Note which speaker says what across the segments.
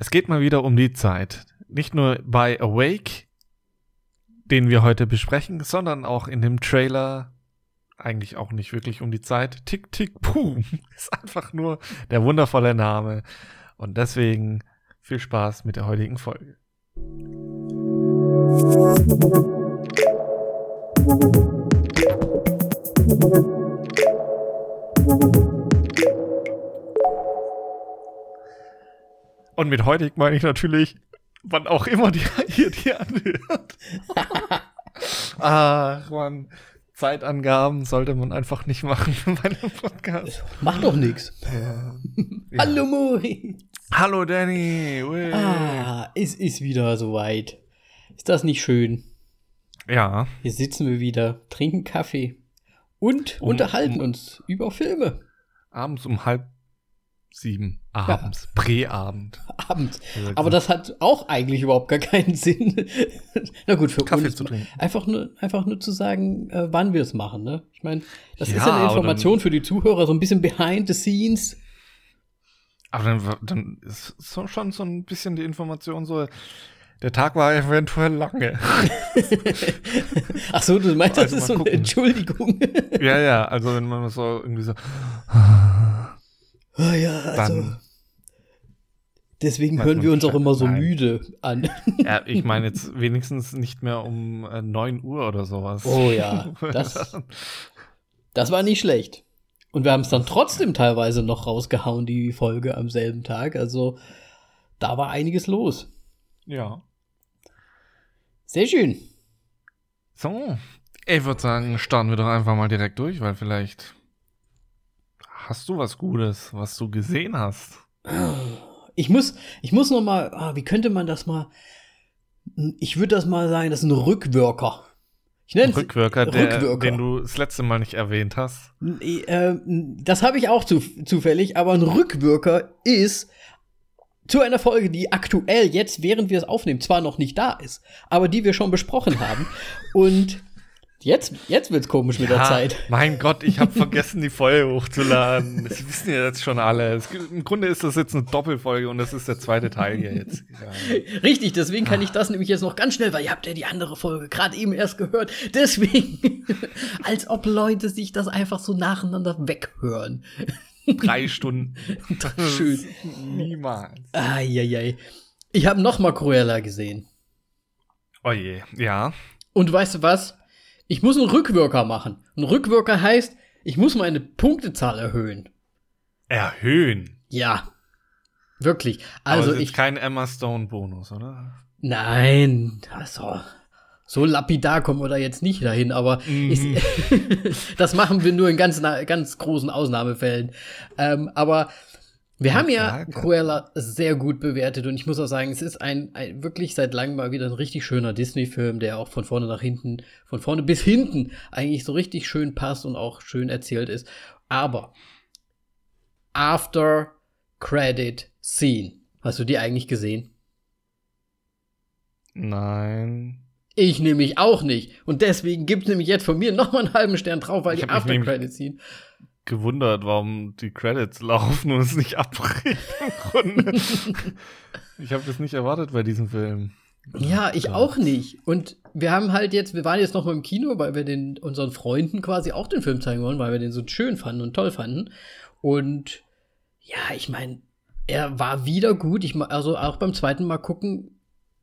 Speaker 1: Es geht mal wieder um die Zeit. Nicht nur bei Awake, den wir heute besprechen, sondern auch in dem Trailer eigentlich auch nicht wirklich um die Zeit. Tick, tick, boom. Ist einfach nur der wundervolle Name. Und deswegen viel Spaß mit der heutigen Folge. Und mit heutig meine ich natürlich, wann auch immer die hier die anhört. Ach man, Zeitangaben sollte man einfach nicht machen bei einem Podcast.
Speaker 2: Macht doch nichts.
Speaker 1: Ja.
Speaker 2: Hallo Mori.
Speaker 1: Hallo Danny. Ui.
Speaker 2: Ah, es ist wieder soweit. Ist das nicht schön?
Speaker 1: Ja,
Speaker 2: Hier sitzen wir wieder, trinken Kaffee und
Speaker 1: Um-
Speaker 2: unterhalten
Speaker 1: um-
Speaker 2: uns über Filme.
Speaker 1: abends um halb sieben. Abends. Präabend.
Speaker 2: Abends. Aber das hat auch eigentlich überhaupt gar keinen Sinn. Na gut, für
Speaker 1: Kaffee
Speaker 2: uns.
Speaker 1: zu trinken.
Speaker 2: Einfach nur, einfach nur zu sagen, äh, wann wir es machen. Ne? Ich meine, das ist ja
Speaker 1: Ja,
Speaker 2: eine Information für die Zuhörer, so ein bisschen behind the scenes.
Speaker 1: Aber dann, dann ist schon so ein bisschen die Information so, der Tag war eventuell lange.
Speaker 2: Ach so, du meinst, das
Speaker 1: Also
Speaker 2: ist
Speaker 1: mal
Speaker 2: so eine
Speaker 1: gucken.
Speaker 2: Entschuldigung.
Speaker 1: ja, ja, also wenn man so irgendwie so,
Speaker 2: Ah ja, also.
Speaker 1: Dann-
Speaker 2: Deswegen hören wir uns auch immer so
Speaker 1: Nein.
Speaker 2: müde an.
Speaker 1: ja, ich meine jetzt wenigstens nicht mehr um äh, 9 Uhr oder sowas.
Speaker 2: Oh ja, das, das war nicht schlecht. Und wir haben es dann trotzdem teilweise noch rausgehauen, die Folge am selben Tag. Also da war einiges los.
Speaker 1: ja.
Speaker 2: Sehr schön.
Speaker 1: So, ich würde sagen, starten wir doch einfach mal direkt durch, weil vielleicht hast du was Gutes, was du gesehen hast.
Speaker 2: Ich muss, ich muss noch mal, ah, wie könnte man das mal? Ich würde das mal sagen, das ist ein Rückwirker. Ich nenne es
Speaker 1: Rückwirker, der,
Speaker 2: Rückwirker.
Speaker 1: den du das letzte Mal nicht erwähnt hast.
Speaker 2: Äh, das habe ich auch zu, zufällig, aber ein Rückwirker ist zu einer Folge, die aktuell jetzt, während wir es aufnehmen, zwar noch nicht da ist, aber die wir schon besprochen haben. Und jetzt, jetzt wird's komisch mit der
Speaker 1: Ja,
Speaker 2: Zeit.
Speaker 1: Mein Gott, ich habe vergessen, die Folge hochzuladen. Das wissen ja jetzt schon alle. Es, Im Grunde ist das jetzt eine Doppelfolge und das ist der zweite Teil hier jetzt. Ja.
Speaker 2: Richtig, deswegen kann ich das nämlich jetzt noch ganz schnell, weil ihr habt ja die andere Folge gerade eben erst gehört. Deswegen, als ob Leute sich das einfach so nacheinander weghören.
Speaker 1: Drei Stunden.
Speaker 2: Schön.
Speaker 1: Niemals.
Speaker 2: Eieiei. Ich habe noch mal Cruella gesehen.
Speaker 1: Oh je, ja.
Speaker 2: Und weißt du was? Ich muss einen Rückwirker machen. Ein Rückwirker heißt, ich muss meine Punktezahl erhöhen.
Speaker 1: Erhöhen.
Speaker 2: Ja. Wirklich.
Speaker 1: Also ist jetzt
Speaker 2: ich.
Speaker 1: kein Emma Stone Bonus, oder?
Speaker 2: Nein. Also, so lapidar kommen wir da jetzt nicht dahin, aber
Speaker 1: Mhm.
Speaker 2: ich, das machen wir nur in ganz, ganz großen Ausnahmefällen. Ähm, aber wir haben ja. Cruella sehr gut bewertet und ich muss auch sagen, es ist ein, ein wirklich seit langem mal wieder ein richtig schöner Disney-Film, der auch von vorne nach hinten, von vorne bis hinten eigentlich so richtig schön passt und auch schön erzählt ist. Aber After Credit Scene, hast du die eigentlich gesehen?
Speaker 1: Nein.
Speaker 2: Ich nämlich auch nicht. Und deswegen gibt es nämlich jetzt von mir noch mal einen halben Stern drauf, weil
Speaker 1: Ich
Speaker 2: die After Credit Scene.
Speaker 1: Gewundert, warum die Credits laufen und es nicht abbricht ich habe das nicht erwartet bei diesem Film.
Speaker 2: Ja, ich auch nicht. Und wir haben halt jetzt, wir waren jetzt noch mal im Kino, weil wir den unseren Freunden quasi auch den Film zeigen wollen, weil wir den so schön fanden und toll fanden. Und ja, ich meine, er war wieder gut. Ich also auch beim zweiten Mal gucken,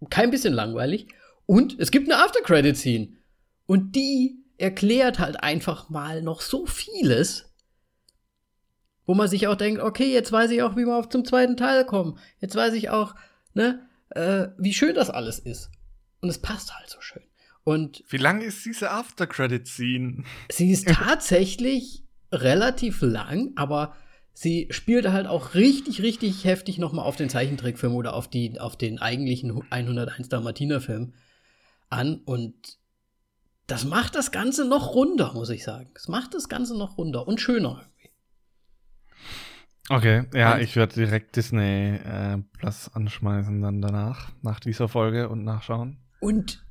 Speaker 2: kein bisschen langweilig. Und es gibt eine After Credit Scene. Und die erklärt halt einfach mal noch so vieles, wo man sich auch denkt, okay, jetzt weiß ich auch, wie wir auf zum zweiten Teil kommen. Jetzt weiß ich auch, ne, äh, wie schön das alles ist. Und es passt halt so schön. Und
Speaker 1: Wie lang ist diese After-Credit-Scene?
Speaker 2: sie ist tatsächlich relativ lang, aber sie spielt halt auch richtig, richtig heftig nochmal auf den Zeichentrickfilm oder auf, die, auf den eigentlichen 101 Dalmatiner-Film an. Und das macht das Ganze noch runder, muss ich sagen. Es macht das Ganze noch runder und schöner.
Speaker 1: Okay, ja,
Speaker 2: Und-
Speaker 1: ich werde direkt Disney äh, Plus anschmeißen dann danach, nach dieser Folge und nachschauen.
Speaker 2: Und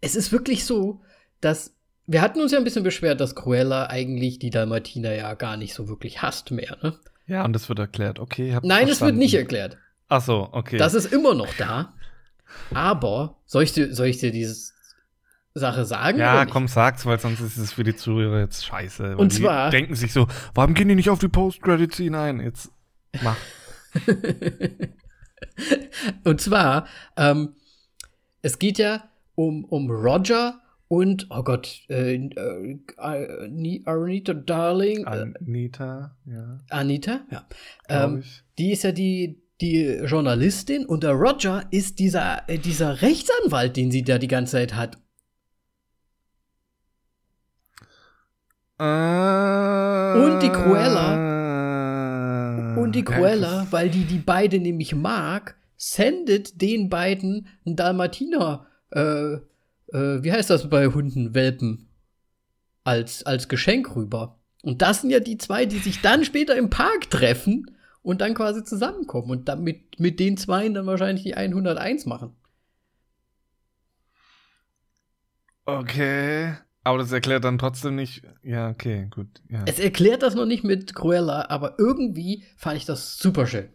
Speaker 2: es ist wirklich so, dass wir hatten uns ja ein bisschen beschwert, dass Cruella eigentlich die Dalmatiner ja gar nicht so wirklich hasst mehr. Ne?
Speaker 1: Ja, und das wird erklärt. Okay, hab
Speaker 2: Nein, es wird nicht erklärt.
Speaker 1: Ach so, okay.
Speaker 2: Das ist immer noch da. Aber soll ich dir, soll ich dir diese Sache sagen?
Speaker 1: Ja, komm, sag's, weil sonst ist es für die Zuhörer jetzt scheiße.
Speaker 2: Und zwar
Speaker 1: denken sich so, warum gehen die nicht auf die Post-Credits hinein? Jetzt mach.
Speaker 2: Und zwar, ähm, es geht ja um, um Roger und, oh Gott, äh, äh, Anita Darling.
Speaker 1: Äh, Anita, ja.
Speaker 2: Anita, ja. Ähm, die ist ja die, die Journalistin und der Roger ist dieser, äh, dieser Rechtsanwalt, den sie da die ganze Zeit hat.
Speaker 1: Äh,
Speaker 2: und die Cruella. Und die Cruella, weil die die beide nämlich mag, sendet den beiden einen Dalmatiner äh, äh, wie heißt das bei Hunden, Welpen, als, als Geschenk rüber. Und das sind ja die zwei, die sich dann später im Park treffen und dann quasi zusammenkommen und dann mit, mit den zwei dann wahrscheinlich die 101 machen.
Speaker 1: Okay. Aber das erklärt dann trotzdem nicht. Ja, okay, gut. Ja.
Speaker 2: Es erklärt das noch nicht mit Cruella, aber irgendwie fand ich das super schön.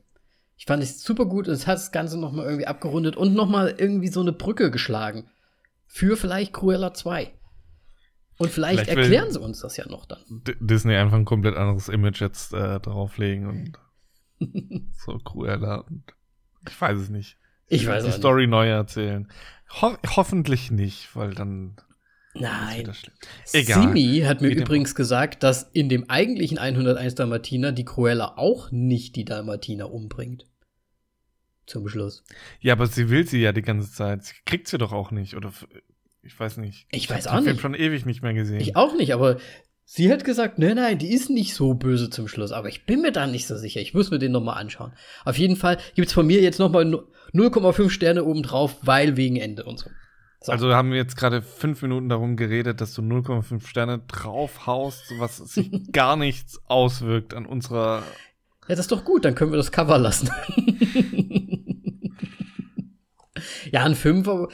Speaker 2: Ich fand es super gut und es hat das Ganze noch mal irgendwie abgerundet und noch mal irgendwie so eine Brücke geschlagen für vielleicht Cruella 2. Und vielleicht, vielleicht erklären sie uns das ja noch dann.
Speaker 1: Disney einfach ein komplett anderes Image jetzt äh, drauflegen und so Cruella und ich weiß es nicht.
Speaker 2: Ich weiß
Speaker 1: Die Story neu erzählen. Ho hoffentlich nicht, weil dann
Speaker 2: Nein. Simi hat mir übrigens gesagt, dass in dem eigentlichen 101 Dalmatiner die Cruella auch nicht die Dalmatiner umbringt zum Schluss.
Speaker 1: Ja, aber sie will sie ja die ganze Zeit. Sie kriegt sie doch auch nicht, oder ich weiß nicht.
Speaker 2: Ich, ich weiß auch nicht. Ich habe
Speaker 1: schon ewig nicht mehr gesehen.
Speaker 2: Ich auch nicht, aber sie hat gesagt, nein, nein, die ist nicht so böse zum Schluss. Aber ich bin mir da nicht so sicher. Ich muss mir den nochmal anschauen. Auf jeden Fall gibt es von mir jetzt nochmal 0,5 Sterne obendrauf, weil wegen Ende und so.
Speaker 1: So. Also haben wir jetzt gerade fünf Minuten darum geredet, dass du 0,5 Sterne draufhaust, was sich gar nichts auswirkt an unserer.
Speaker 2: Ja, das ist doch gut, dann können wir das Cover lassen. Ja, ein Fünfer.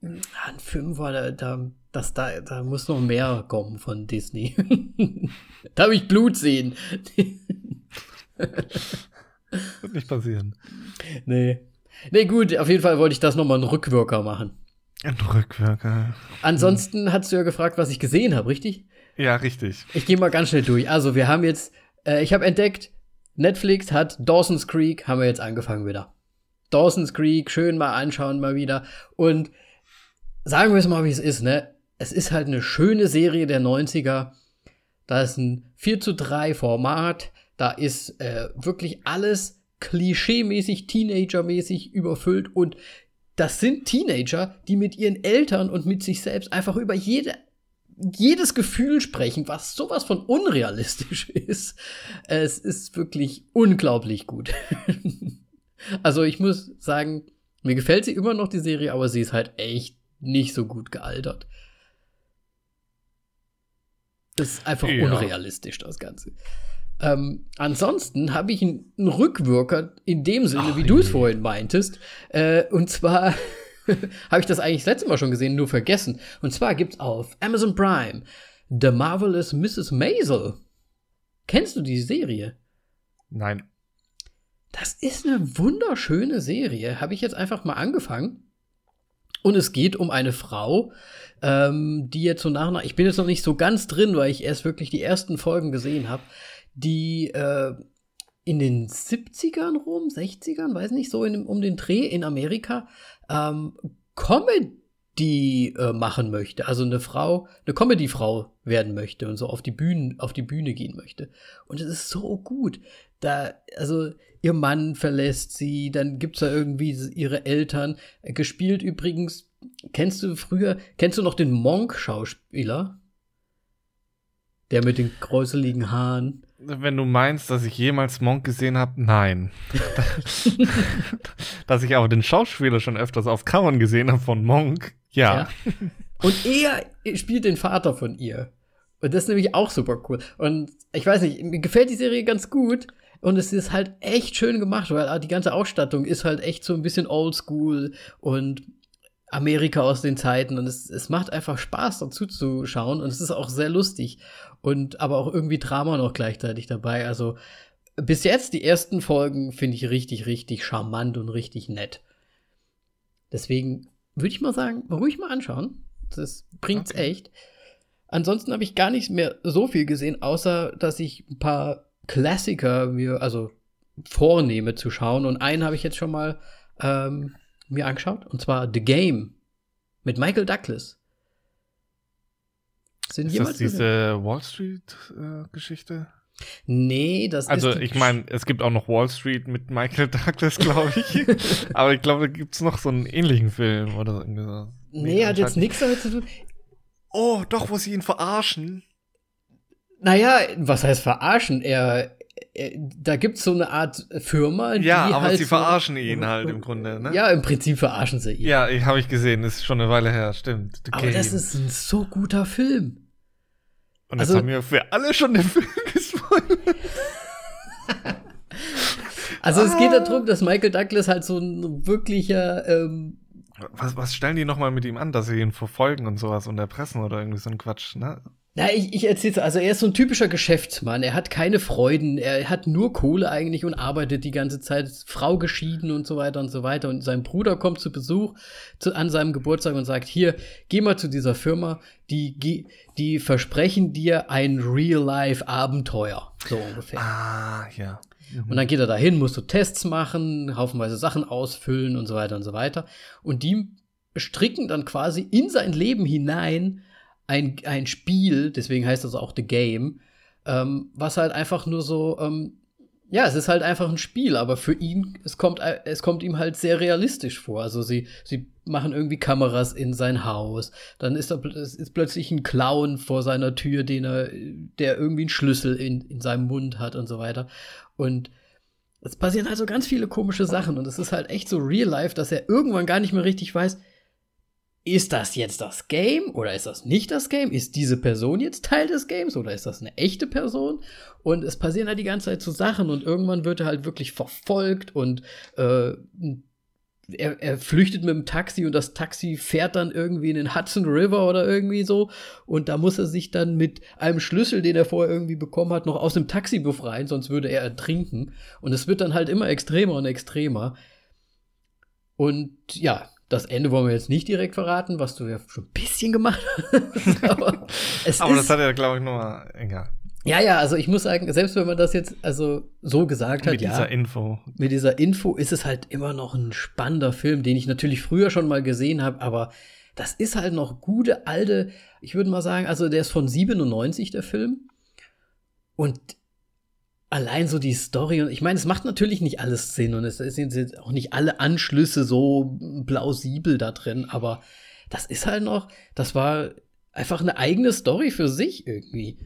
Speaker 2: Ein Fünfer, da, da, das, da, da muss noch mehr kommen von Disney. da will ich Blut sehen.
Speaker 1: Wird nicht passieren.
Speaker 2: Nee. Nee, gut, auf jeden Fall wollte ich das nochmal einen Rückwirker machen.
Speaker 1: Ein Rückwirker.
Speaker 2: Ansonsten hast du ja gefragt, was ich gesehen habe, richtig?
Speaker 1: Ja, richtig.
Speaker 2: Ich gehe mal ganz schnell durch. Also, wir haben jetzt, äh, ich habe entdeckt, Netflix hat Dawson's Creek, haben wir jetzt angefangen wieder. Dawson's Creek, schön mal anschauen, mal wieder. Und sagen wir es mal, wie es ist, ne? Es ist halt eine schöne Serie der 90er. Da ist ein 4 zu 3 Format. Da ist äh, wirklich alles klischeemäßig, teenagermäßig überfüllt. Und das sind Teenager, die mit ihren Eltern und mit sich selbst einfach über jede, jedes Gefühl sprechen, was sowas von unrealistisch ist. Es ist wirklich unglaublich gut. Also ich muss sagen, mir gefällt sie immer noch die Serie, aber sie ist halt echt nicht so gut gealtert. Das ist einfach ja. unrealistisch, das Ganze. Ähm, ansonsten habe ich einen, einen, Rückwirker in dem Sinne, Ach, wie du es vorhin meintest. Äh, und zwar habe ich das eigentlich das letzte Mal schon gesehen, nur vergessen. Und zwar gibt es auf Amazon Prime The Marvelous Mrs. Maisel. Kennst du die Serie?
Speaker 1: Nein.
Speaker 2: Das ist eine wunderschöne Serie. Habe ich jetzt einfach mal angefangen. Und es geht um eine Frau, ähm, die jetzt so nach, nach, ich bin jetzt noch nicht so ganz drin, weil ich erst wirklich die ersten Folgen gesehen habe, die äh, in den 70ern rum, 60ern, weiß nicht, so in, um den Dreh in Amerika, ähm, Comedy äh, machen möchte. Also eine Frau, eine Comedy-Frau werden möchte und so auf die Bühnen, auf die Bühne gehen möchte. Und es ist so gut. Da, also ihr Mann verlässt sie, dann gibt's da irgendwie ihre Eltern. Gespielt übrigens, kennst du früher, kennst du noch den Monk-Schauspieler? Der mit den gräuseligen Haaren.
Speaker 1: Wenn du meinst, dass ich jemals Monk gesehen habe, nein. dass ich aber den Schauspieler schon öfters auf Covern gesehen habe von Monk, ja. ja.
Speaker 2: Und er spielt den Vater von ihr. Und das ist nämlich auch super cool. Und ich weiß nicht, mir gefällt die Serie ganz gut. Und es ist halt echt schön gemacht, weil die ganze Ausstattung ist halt echt so ein bisschen oldschool und Amerika aus den Zeiten. Und es, es macht einfach Spaß, dazu zu schauen. Und es ist auch sehr lustig. Und aber auch irgendwie Drama noch gleichzeitig dabei. Also bis jetzt die ersten Folgen finde ich richtig, richtig charmant und richtig nett. Deswegen würde ich mal sagen, ruhig mal anschauen. Das bringt's okay. echt. Ansonsten habe ich gar nicht mehr so viel gesehen, außer dass ich ein paar Klassiker mir, also vornehme zu schauen. Und einen habe ich jetzt schon mal ähm, mir angeschaut, und zwar The Game mit Michael Douglas.
Speaker 1: Sind ist das diese Wall Street-Geschichte? Äh,
Speaker 2: Nee, das
Speaker 1: also, ist. Also, ich meine, es gibt auch noch Wall Street mit Michael Douglas, glaube ich. Aber ich glaube, da gibt es noch so einen ähnlichen Film oder irgendwie so.
Speaker 2: Nee, nee hat jetzt nichts damit zu tun.
Speaker 1: Oh, doch, wo sie ihn verarschen.
Speaker 2: Naja, was heißt verarschen? Er, er da gibt es so eine Art Firma,
Speaker 1: die Ja, aber halt sie so, verarschen ihn halt im Grunde, ne?
Speaker 2: Ja, im Prinzip verarschen sie ihn.
Speaker 1: Ja, habe ich gesehen, ist schon eine Weile her, stimmt.
Speaker 2: The aber Game. das ist ein so guter Film.
Speaker 1: Und jetzt also, haben wir für alle schon den Film gespoilert.
Speaker 2: also ah. es geht ah. darum, dass Michael Douglas halt so ein wirklicher ähm,
Speaker 1: was, was stellen die nochmal mit ihm an, dass sie ihn verfolgen und sowas und erpressen oder irgendwie so ein Quatsch, ne?
Speaker 2: Na, ich, ich erzähl's. Also er ist so ein typischer Geschäftsmann. Er hat keine Freuden. Er hat nur Kohle eigentlich und arbeitet die ganze Zeit. Frau geschieden und so weiter und so weiter. Und sein Bruder kommt zu Besuch zu, an seinem Geburtstag und sagt, hier, geh mal zu dieser Firma. Die, die versprechen dir ein Real-Life-Abenteuer. So ungefähr.
Speaker 1: Ah, ja.
Speaker 2: Mhm. Und dann geht er dahin, muss so Tests machen, haufenweise Sachen ausfüllen und so weiter und so weiter. Und die stricken dann quasi in sein Leben hinein ein, ein Spiel, deswegen heißt das auch The Game, ähm, was halt einfach nur so, ähm, ja, es ist halt einfach ein Spiel, aber für ihn, es kommt, es kommt ihm halt sehr realistisch vor. Also sie, sie machen irgendwie Kameras in sein Haus, dann ist da ist plötzlich ein Clown vor seiner Tür, den er, der irgendwie einen Schlüssel in, in seinem Mund hat und so weiter. Und es passieren also ganz viele komische Sachen und es ist halt echt so real life, dass er irgendwann gar nicht mehr richtig weiß, ist das jetzt das Game oder ist das nicht das Game? Ist diese Person jetzt Teil des Games oder ist das eine echte Person? Und es passieren halt die ganze Zeit so Sachen und irgendwann wird er halt wirklich verfolgt und äh, er, er flüchtet mit dem Taxi und das Taxi fährt dann irgendwie in den Hudson River oder irgendwie so. Und da muss er sich dann mit einem Schlüssel, den er vorher irgendwie bekommen hat, noch aus dem Taxi befreien, sonst würde er ertrinken. Und es wird dann halt immer extremer und extremer. Und ja, das Ende wollen wir jetzt nicht direkt verraten, was du ja schon ein bisschen gemacht hast.
Speaker 1: aber, es aber das hat er, glaube ich, nochmal egal.
Speaker 2: Ja, ja, also ich muss sagen, selbst wenn man das jetzt also so gesagt hat,
Speaker 1: mit dieser
Speaker 2: ja,
Speaker 1: Info.
Speaker 2: Mit dieser Info ist es halt immer noch ein spannender Film, den ich natürlich früher schon mal gesehen habe, aber das ist halt noch gute alte, ich würde mal sagen, also der ist von 97 der Film und allein so die Story und ich meine, es macht natürlich nicht alles Sinn und es sind auch nicht alle Anschlüsse so plausibel da drin, aber das ist halt noch, das war einfach eine eigene Story für sich irgendwie.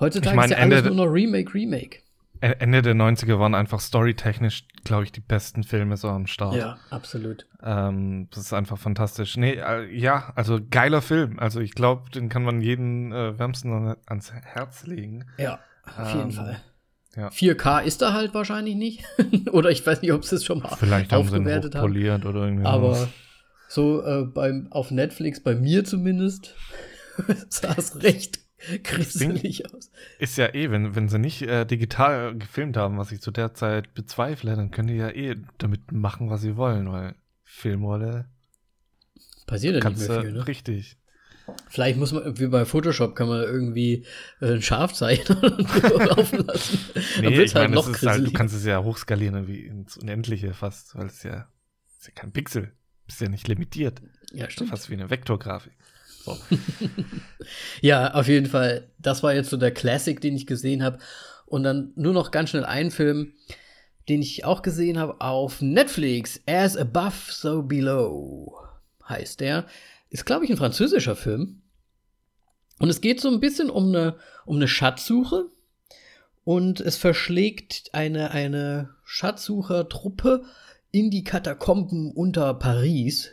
Speaker 2: Heutzutage ich mein, ist ja alles nur noch Remake, Remake.
Speaker 1: Ende der 90er waren einfach storytechnisch, glaube ich, die besten Filme so am Start.
Speaker 2: Ja, absolut.
Speaker 1: Ähm, das ist einfach fantastisch. Nee, äh, ja, also geiler Film. Also ich glaube, den kann man jeden äh, wärmsten ans Herz legen.
Speaker 2: Ja. Auf jeden ähm, Fall. Ja. 4K ist da halt wahrscheinlich nicht. oder ich weiß nicht, ob sie es schon mal
Speaker 1: Vielleicht aufgewertet haben. Poliert oder irgendwie
Speaker 2: Aber so äh, beim, auf Netflix, bei mir zumindest, sah es recht grisselig aus.
Speaker 1: Ist ja eh, wenn, wenn sie nicht äh, digital gefilmt haben, was ich zu der Zeit bezweifle, dann können die ja eh damit machen, was sie wollen, weil Filmrolle
Speaker 2: passiert ja nicht mehr viel,
Speaker 1: ne? Richtig.
Speaker 2: Vielleicht muss man, wie bei Photoshop, kann man irgendwie äh, ein Schaf zeichnen und laufen lassen.
Speaker 1: nee, ich halt meine, noch halt, du kannst es ja hochskalieren wie ins Unendliche fast, weil es ja, ist ja kein Pixel. Ist ja nicht limitiert.
Speaker 2: Ja, stimmt.
Speaker 1: Fast wie eine Vektorgrafik. So.
Speaker 2: ja, auf jeden Fall. Das war jetzt so der Classic, den ich gesehen habe. Und dann nur noch ganz schnell ein Film, den ich auch gesehen habe auf Netflix. As Above, So Below heißt der. Ist, glaube ich, ein französischer Film. Und es geht so ein bisschen um eine, um eine Schatzsuche. Und es verschlägt eine, eine Schatzsuchertruppe in die Katakomben unter Paris.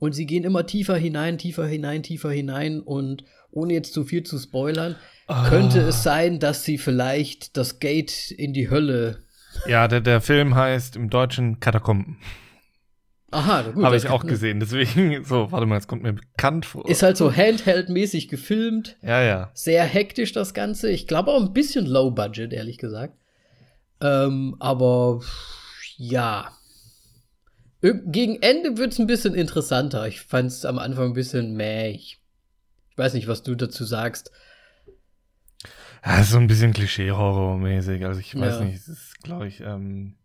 Speaker 2: Und sie gehen immer tiefer hinein, tiefer hinein, tiefer hinein. Und ohne jetzt zu viel zu spoilern, oh. könnte es sein, dass sie vielleicht das Gate in die Hölle.
Speaker 1: Ja, der, der Film heißt im Deutschen Katakomben.
Speaker 2: Aha, gut.
Speaker 1: Habe ich auch gesehen. Deswegen, so, warte mal, es kommt mir bekannt vor.
Speaker 2: Ist halt so Handheld-mäßig gefilmt.
Speaker 1: ja, ja.
Speaker 2: Sehr hektisch das Ganze. Ich glaube auch ein bisschen low budget, ehrlich gesagt. Ähm, aber ja. Gegen Ende wird es ein bisschen interessanter. Ich fand es am Anfang ein bisschen mäh. Ich, weiß nicht, was du dazu sagst.
Speaker 1: Ja, so ein bisschen Klischee-Horror-mäßig. Also ich weiß
Speaker 2: Ja.
Speaker 1: nicht, es ist, glaube ich, ähm,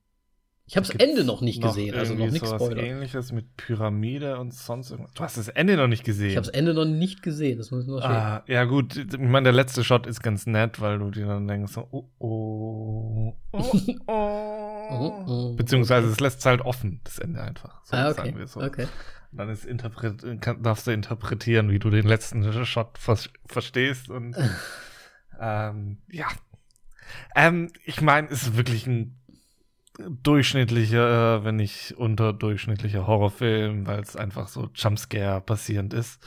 Speaker 2: Ich habe das Ende noch nicht gesehen, also noch nichts Spoiler.
Speaker 1: ähnliches mit Pyramide und sonst irgendwas. Du hast das Ende noch nicht gesehen.
Speaker 2: Ich habe das Ende noch nicht gesehen, das muss ich noch sehen.
Speaker 1: Ah, ja gut, ich meine, der letzte Shot ist ganz nett, weil du dir dann denkst, so, oh, oh, oh, oh.
Speaker 2: Oh, oh.
Speaker 1: Beziehungsweise es lässt es halt offen, das Ende einfach. So,
Speaker 2: ah, okay.
Speaker 1: sagen wir so.
Speaker 2: okay.
Speaker 1: Dann ist interpret kann, darfst du interpretieren, wie du den letzten Shot vers verstehst und ähm, ja. Ähm, ich meine, es ist wirklich ein durchschnittlicher, äh, wenn nicht unterdurchschnittlicher Horrorfilm, weil es einfach so Jumpscare basierend ist.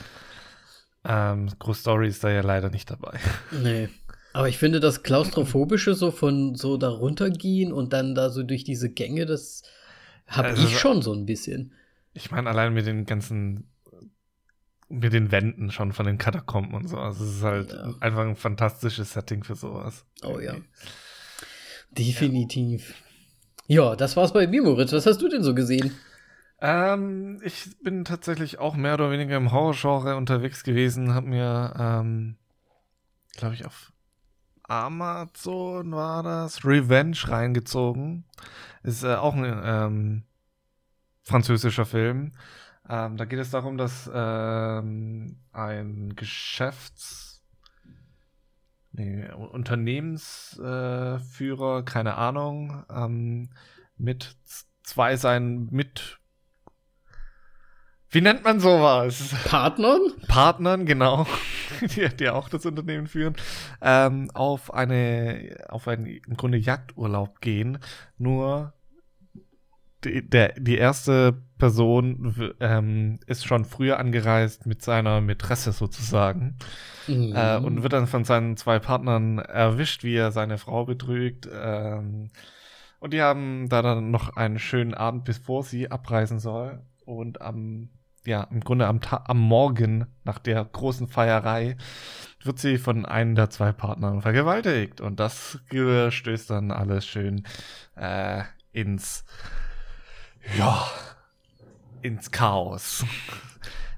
Speaker 1: Ähm, Groß Story ist da ja leider nicht dabei.
Speaker 2: Nee. Aber ich finde das Klaustrophobische so von so da runtergehen und dann da so durch diese Gänge, das habe
Speaker 1: Also-
Speaker 2: ich schon so ein bisschen.
Speaker 1: Ich meine, allein mit den ganzen, mit den Wänden schon von den Katakomben und so. Also es ist halt
Speaker 2: Ja.
Speaker 1: einfach ein fantastisches Setting für sowas.
Speaker 2: Oh ja. Definitiv. Ja, das war's bei mir, Moritz. Was hast du denn so gesehen?
Speaker 1: Ähm, ich bin tatsächlich auch mehr oder weniger im Horrorgenre unterwegs gewesen, hab mir, ähm, glaube ich, auf Amazon war das, Revenge reingezogen. Ist äh, auch ein ähm, französischer Film. Ähm, da geht es darum, dass ähm, ein Geschäfts... Nee, Unternehmensführer, äh, keine Ahnung, ähm, mit zwei seinen mit wie nennt man sowas?
Speaker 2: Partnern?
Speaker 1: Partnern, genau, die, die auch das Unternehmen führen, ähm, auf eine, auf einen im Grunde Jagdurlaub gehen. Nur die, der, die erste Person ähm, ist schon früher angereist mit seiner Mätresse sozusagen
Speaker 2: Mhm.
Speaker 1: äh, und wird dann von seinen zwei Partnern erwischt, wie er seine Frau betrügt. Ähm, und die haben da dann noch einen schönen Abend, bevor sie abreisen soll. Und am, ja, im Grunde am, Ta am Morgen nach der großen Feierei wird sie von einem der zwei Partnern vergewaltigt. Und das stößt dann alles schön äh, ins, ja, ins Chaos.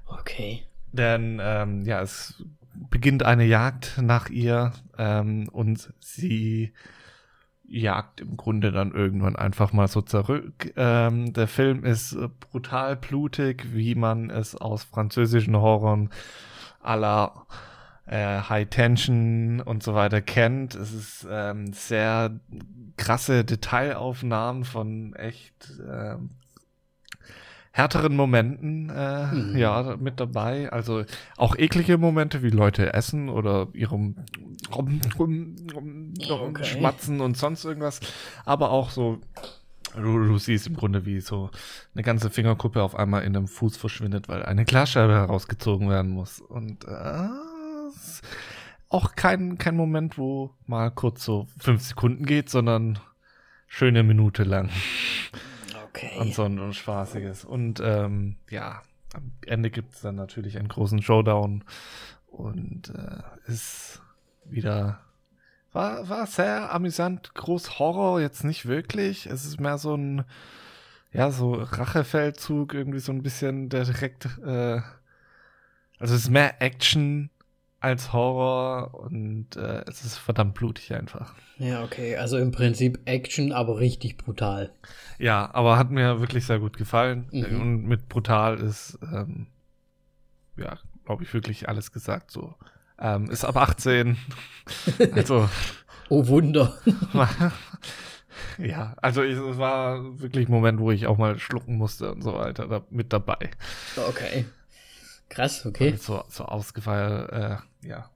Speaker 2: Okay.
Speaker 1: Denn ähm, ja, es beginnt eine Jagd nach ihr ähm, und sie jagt im Grunde dann irgendwann einfach mal so zurück. Ähm, der Film ist brutal blutig, wie man es aus französischen Horroren aller äh, High Tension und so weiter kennt. Es ist ähm, sehr krasse Detailaufnahmen von echt ähm, härteren Momenten äh,
Speaker 2: Mhm.
Speaker 1: ja mit dabei. Also auch eklige Momente, wie Leute essen oder ihrem
Speaker 2: Okay.
Speaker 1: schmatzen und sonst irgendwas. Aber auch so, du, du siehst im Grunde, wie so eine ganze Fingerkuppe auf einmal in einem Fuß verschwindet, weil eine Glasscheibe herausgezogen werden muss. Und äh, auch kein, kein Moment, wo mal kurz so fünf Sekunden geht, sondern schöne Minute lang.
Speaker 2: Okay.
Speaker 1: Und so ein, ein spaßiges. Und ähm, ja, am Ende gibt es dann natürlich einen großen Showdown und äh, ist wieder war, war sehr amüsant, groß Horror, jetzt nicht wirklich. Es ist mehr so ein, ja, so Rachefeldzug, irgendwie so ein bisschen, der direkt, äh, also es ist mehr Action als Horror und äh, es ist verdammt blutig einfach.
Speaker 2: Ja, okay. Also im Prinzip Action, aber richtig brutal.
Speaker 1: Ja, aber hat mir wirklich sehr gut gefallen.
Speaker 2: Mhm.
Speaker 1: Und mit brutal ist, ähm, ja, glaube ich, wirklich alles gesagt so. Ähm, ist ab 18. also,
Speaker 2: Oh Wunder.
Speaker 1: ja, also ich, es war wirklich ein Moment, wo ich auch mal schlucken musste und so weiter da, mit dabei.
Speaker 2: Okay. Krass, okay.
Speaker 1: So, so ausgefeiert, äh, ja.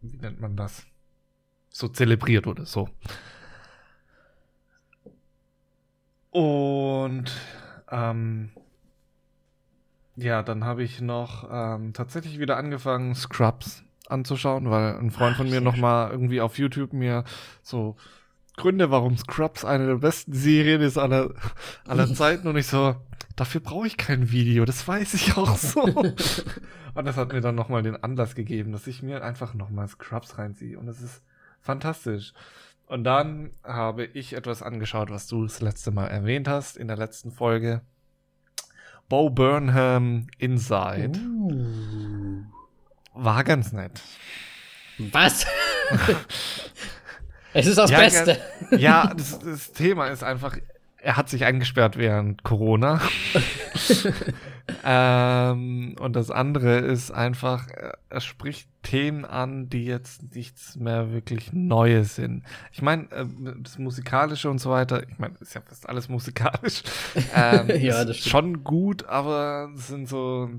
Speaker 1: Wie nennt man das? So zelebriert oder so. Und ähm, ja, dann habe ich noch ähm, tatsächlich wieder angefangen, Scrubs anzuschauen, weil ein Freund
Speaker 2: Ach,
Speaker 1: von mir
Speaker 2: sehr
Speaker 1: noch mal irgendwie auf YouTube mir so Gründe, warum Scrubs eine der besten Serien ist aller, aller Zeiten. Und ich so, dafür brauche ich kein Video, das weiß ich auch so. und das hat mir dann nochmal den Anlass gegeben, dass ich mir einfach nochmal Scrubs reinziehe. Und das ist fantastisch. Und dann habe ich etwas angeschaut, was du das letzte Mal erwähnt hast in der letzten Folge. Bo Burnham Inside. Uh. War ganz nett.
Speaker 2: Was? es ist das
Speaker 1: ja,
Speaker 2: Beste.
Speaker 1: Ja, das, das Thema ist einfach, er hat sich eingesperrt während Corona. ähm, und das andere ist einfach, er spricht Themen an, die jetzt nichts mehr wirklich Neues sind. Ich meine, äh, das Musikalische und so weiter, ich meine, ist ja fast alles musikalisch. Ähm, ja, das ist schon gut, aber es sind so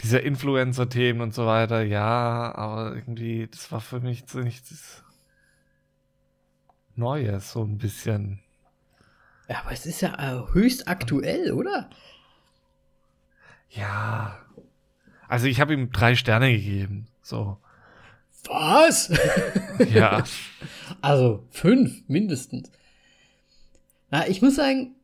Speaker 1: diese Influencer-Themen und so weiter, ja, aber irgendwie, das war für mich so nichts Neues, so ein bisschen.
Speaker 2: Ja, aber es ist ja äh, höchst aktuell, oder?
Speaker 1: Ja. Also ich habe ihm drei Sterne gegeben. So.
Speaker 2: Was?
Speaker 1: ja.
Speaker 2: Also fünf mindestens. Na, ich muss sagen,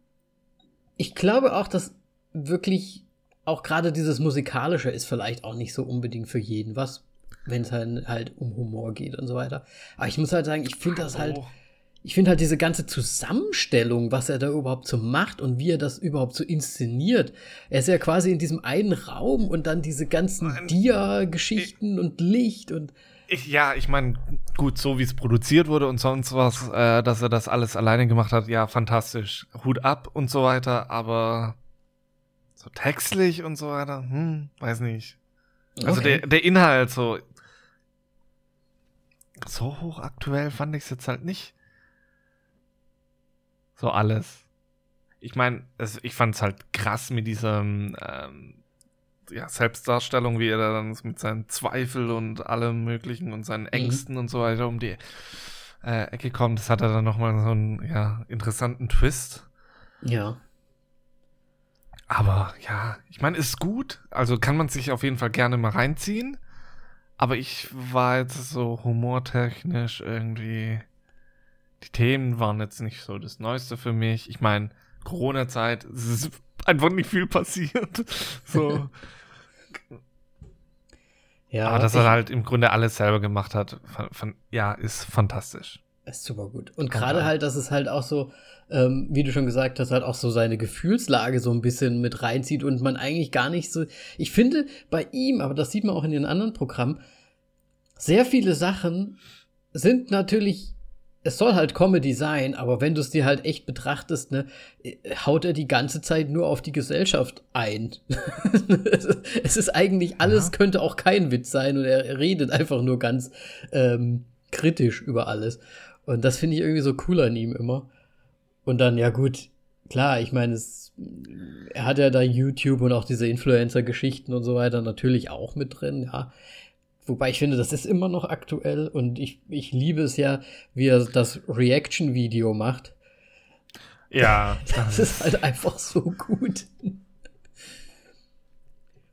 Speaker 2: ich glaube auch, dass wirklich auch gerade dieses Musikalische ist vielleicht auch nicht so unbedingt für jeden was, wenn es halt, halt um Humor geht und so weiter. Aber ich muss halt sagen, ich finde das halt, ich finde halt diese ganze Zusammenstellung, was er da überhaupt so macht und wie er das überhaupt so inszeniert. Er ist ja quasi in diesem einen Raum und dann diese ganzen Dia-Geschichten und Licht und.
Speaker 1: Ich, ja, ich meine, gut, so wie es produziert wurde und sonst was, äh, dass er das alles alleine gemacht hat, ja, fantastisch. Hut ab und so weiter, aber so textlich und so weiter, hm, weiß nicht. Also okay. der, der Inhalt so. So hochaktuell fand ich es jetzt halt nicht. So alles. Ich meine, ich fand es halt krass mit dieser ähm, ja, Selbstdarstellung, wie er dann mit seinen Zweifeln und allem Möglichen und seinen mhm. Ängsten mhm. und so weiter um die äh, Ecke kommt. Das hat er dann nochmal so einen ja, interessanten Twist.
Speaker 2: Ja.
Speaker 1: Aber ja, ich meine, ist gut. Also kann man sich auf jeden Fall gerne mal reinziehen. Aber ich war jetzt so humortechnisch irgendwie. Die Themen waren jetzt nicht so das Neueste für mich. Ich meine, Corona-Zeit, es ist einfach nicht viel passiert. So. ja. Aber dass er halt im Grunde alles selber gemacht hat, ja, ist fantastisch.
Speaker 2: Ist super gut. Und gerade halt, dass es halt auch so, ähm, wie du schon gesagt hast, halt auch so seine Gefühlslage so ein bisschen mit reinzieht und man eigentlich gar nicht so. Ich finde bei ihm, aber das sieht man auch in den anderen Programmen, sehr viele Sachen sind natürlich. Es soll halt Comedy sein, aber wenn du es dir halt echt betrachtest, ne, haut er die ganze Zeit nur auf die Gesellschaft ein. es ist eigentlich alles, ja. könnte auch kein Witz sein und er redet einfach nur ganz ähm, kritisch über alles. Und das finde ich irgendwie so cool an ihm immer. Und dann, ja gut, klar, ich meine, er hat ja da YouTube und auch diese Influencer-Geschichten und so weiter natürlich auch mit drin, ja. Wobei ich finde, das ist immer noch aktuell und ich, ich liebe es ja, wie er das Reaction-Video macht.
Speaker 1: Ja.
Speaker 2: Das ist halt einfach so gut.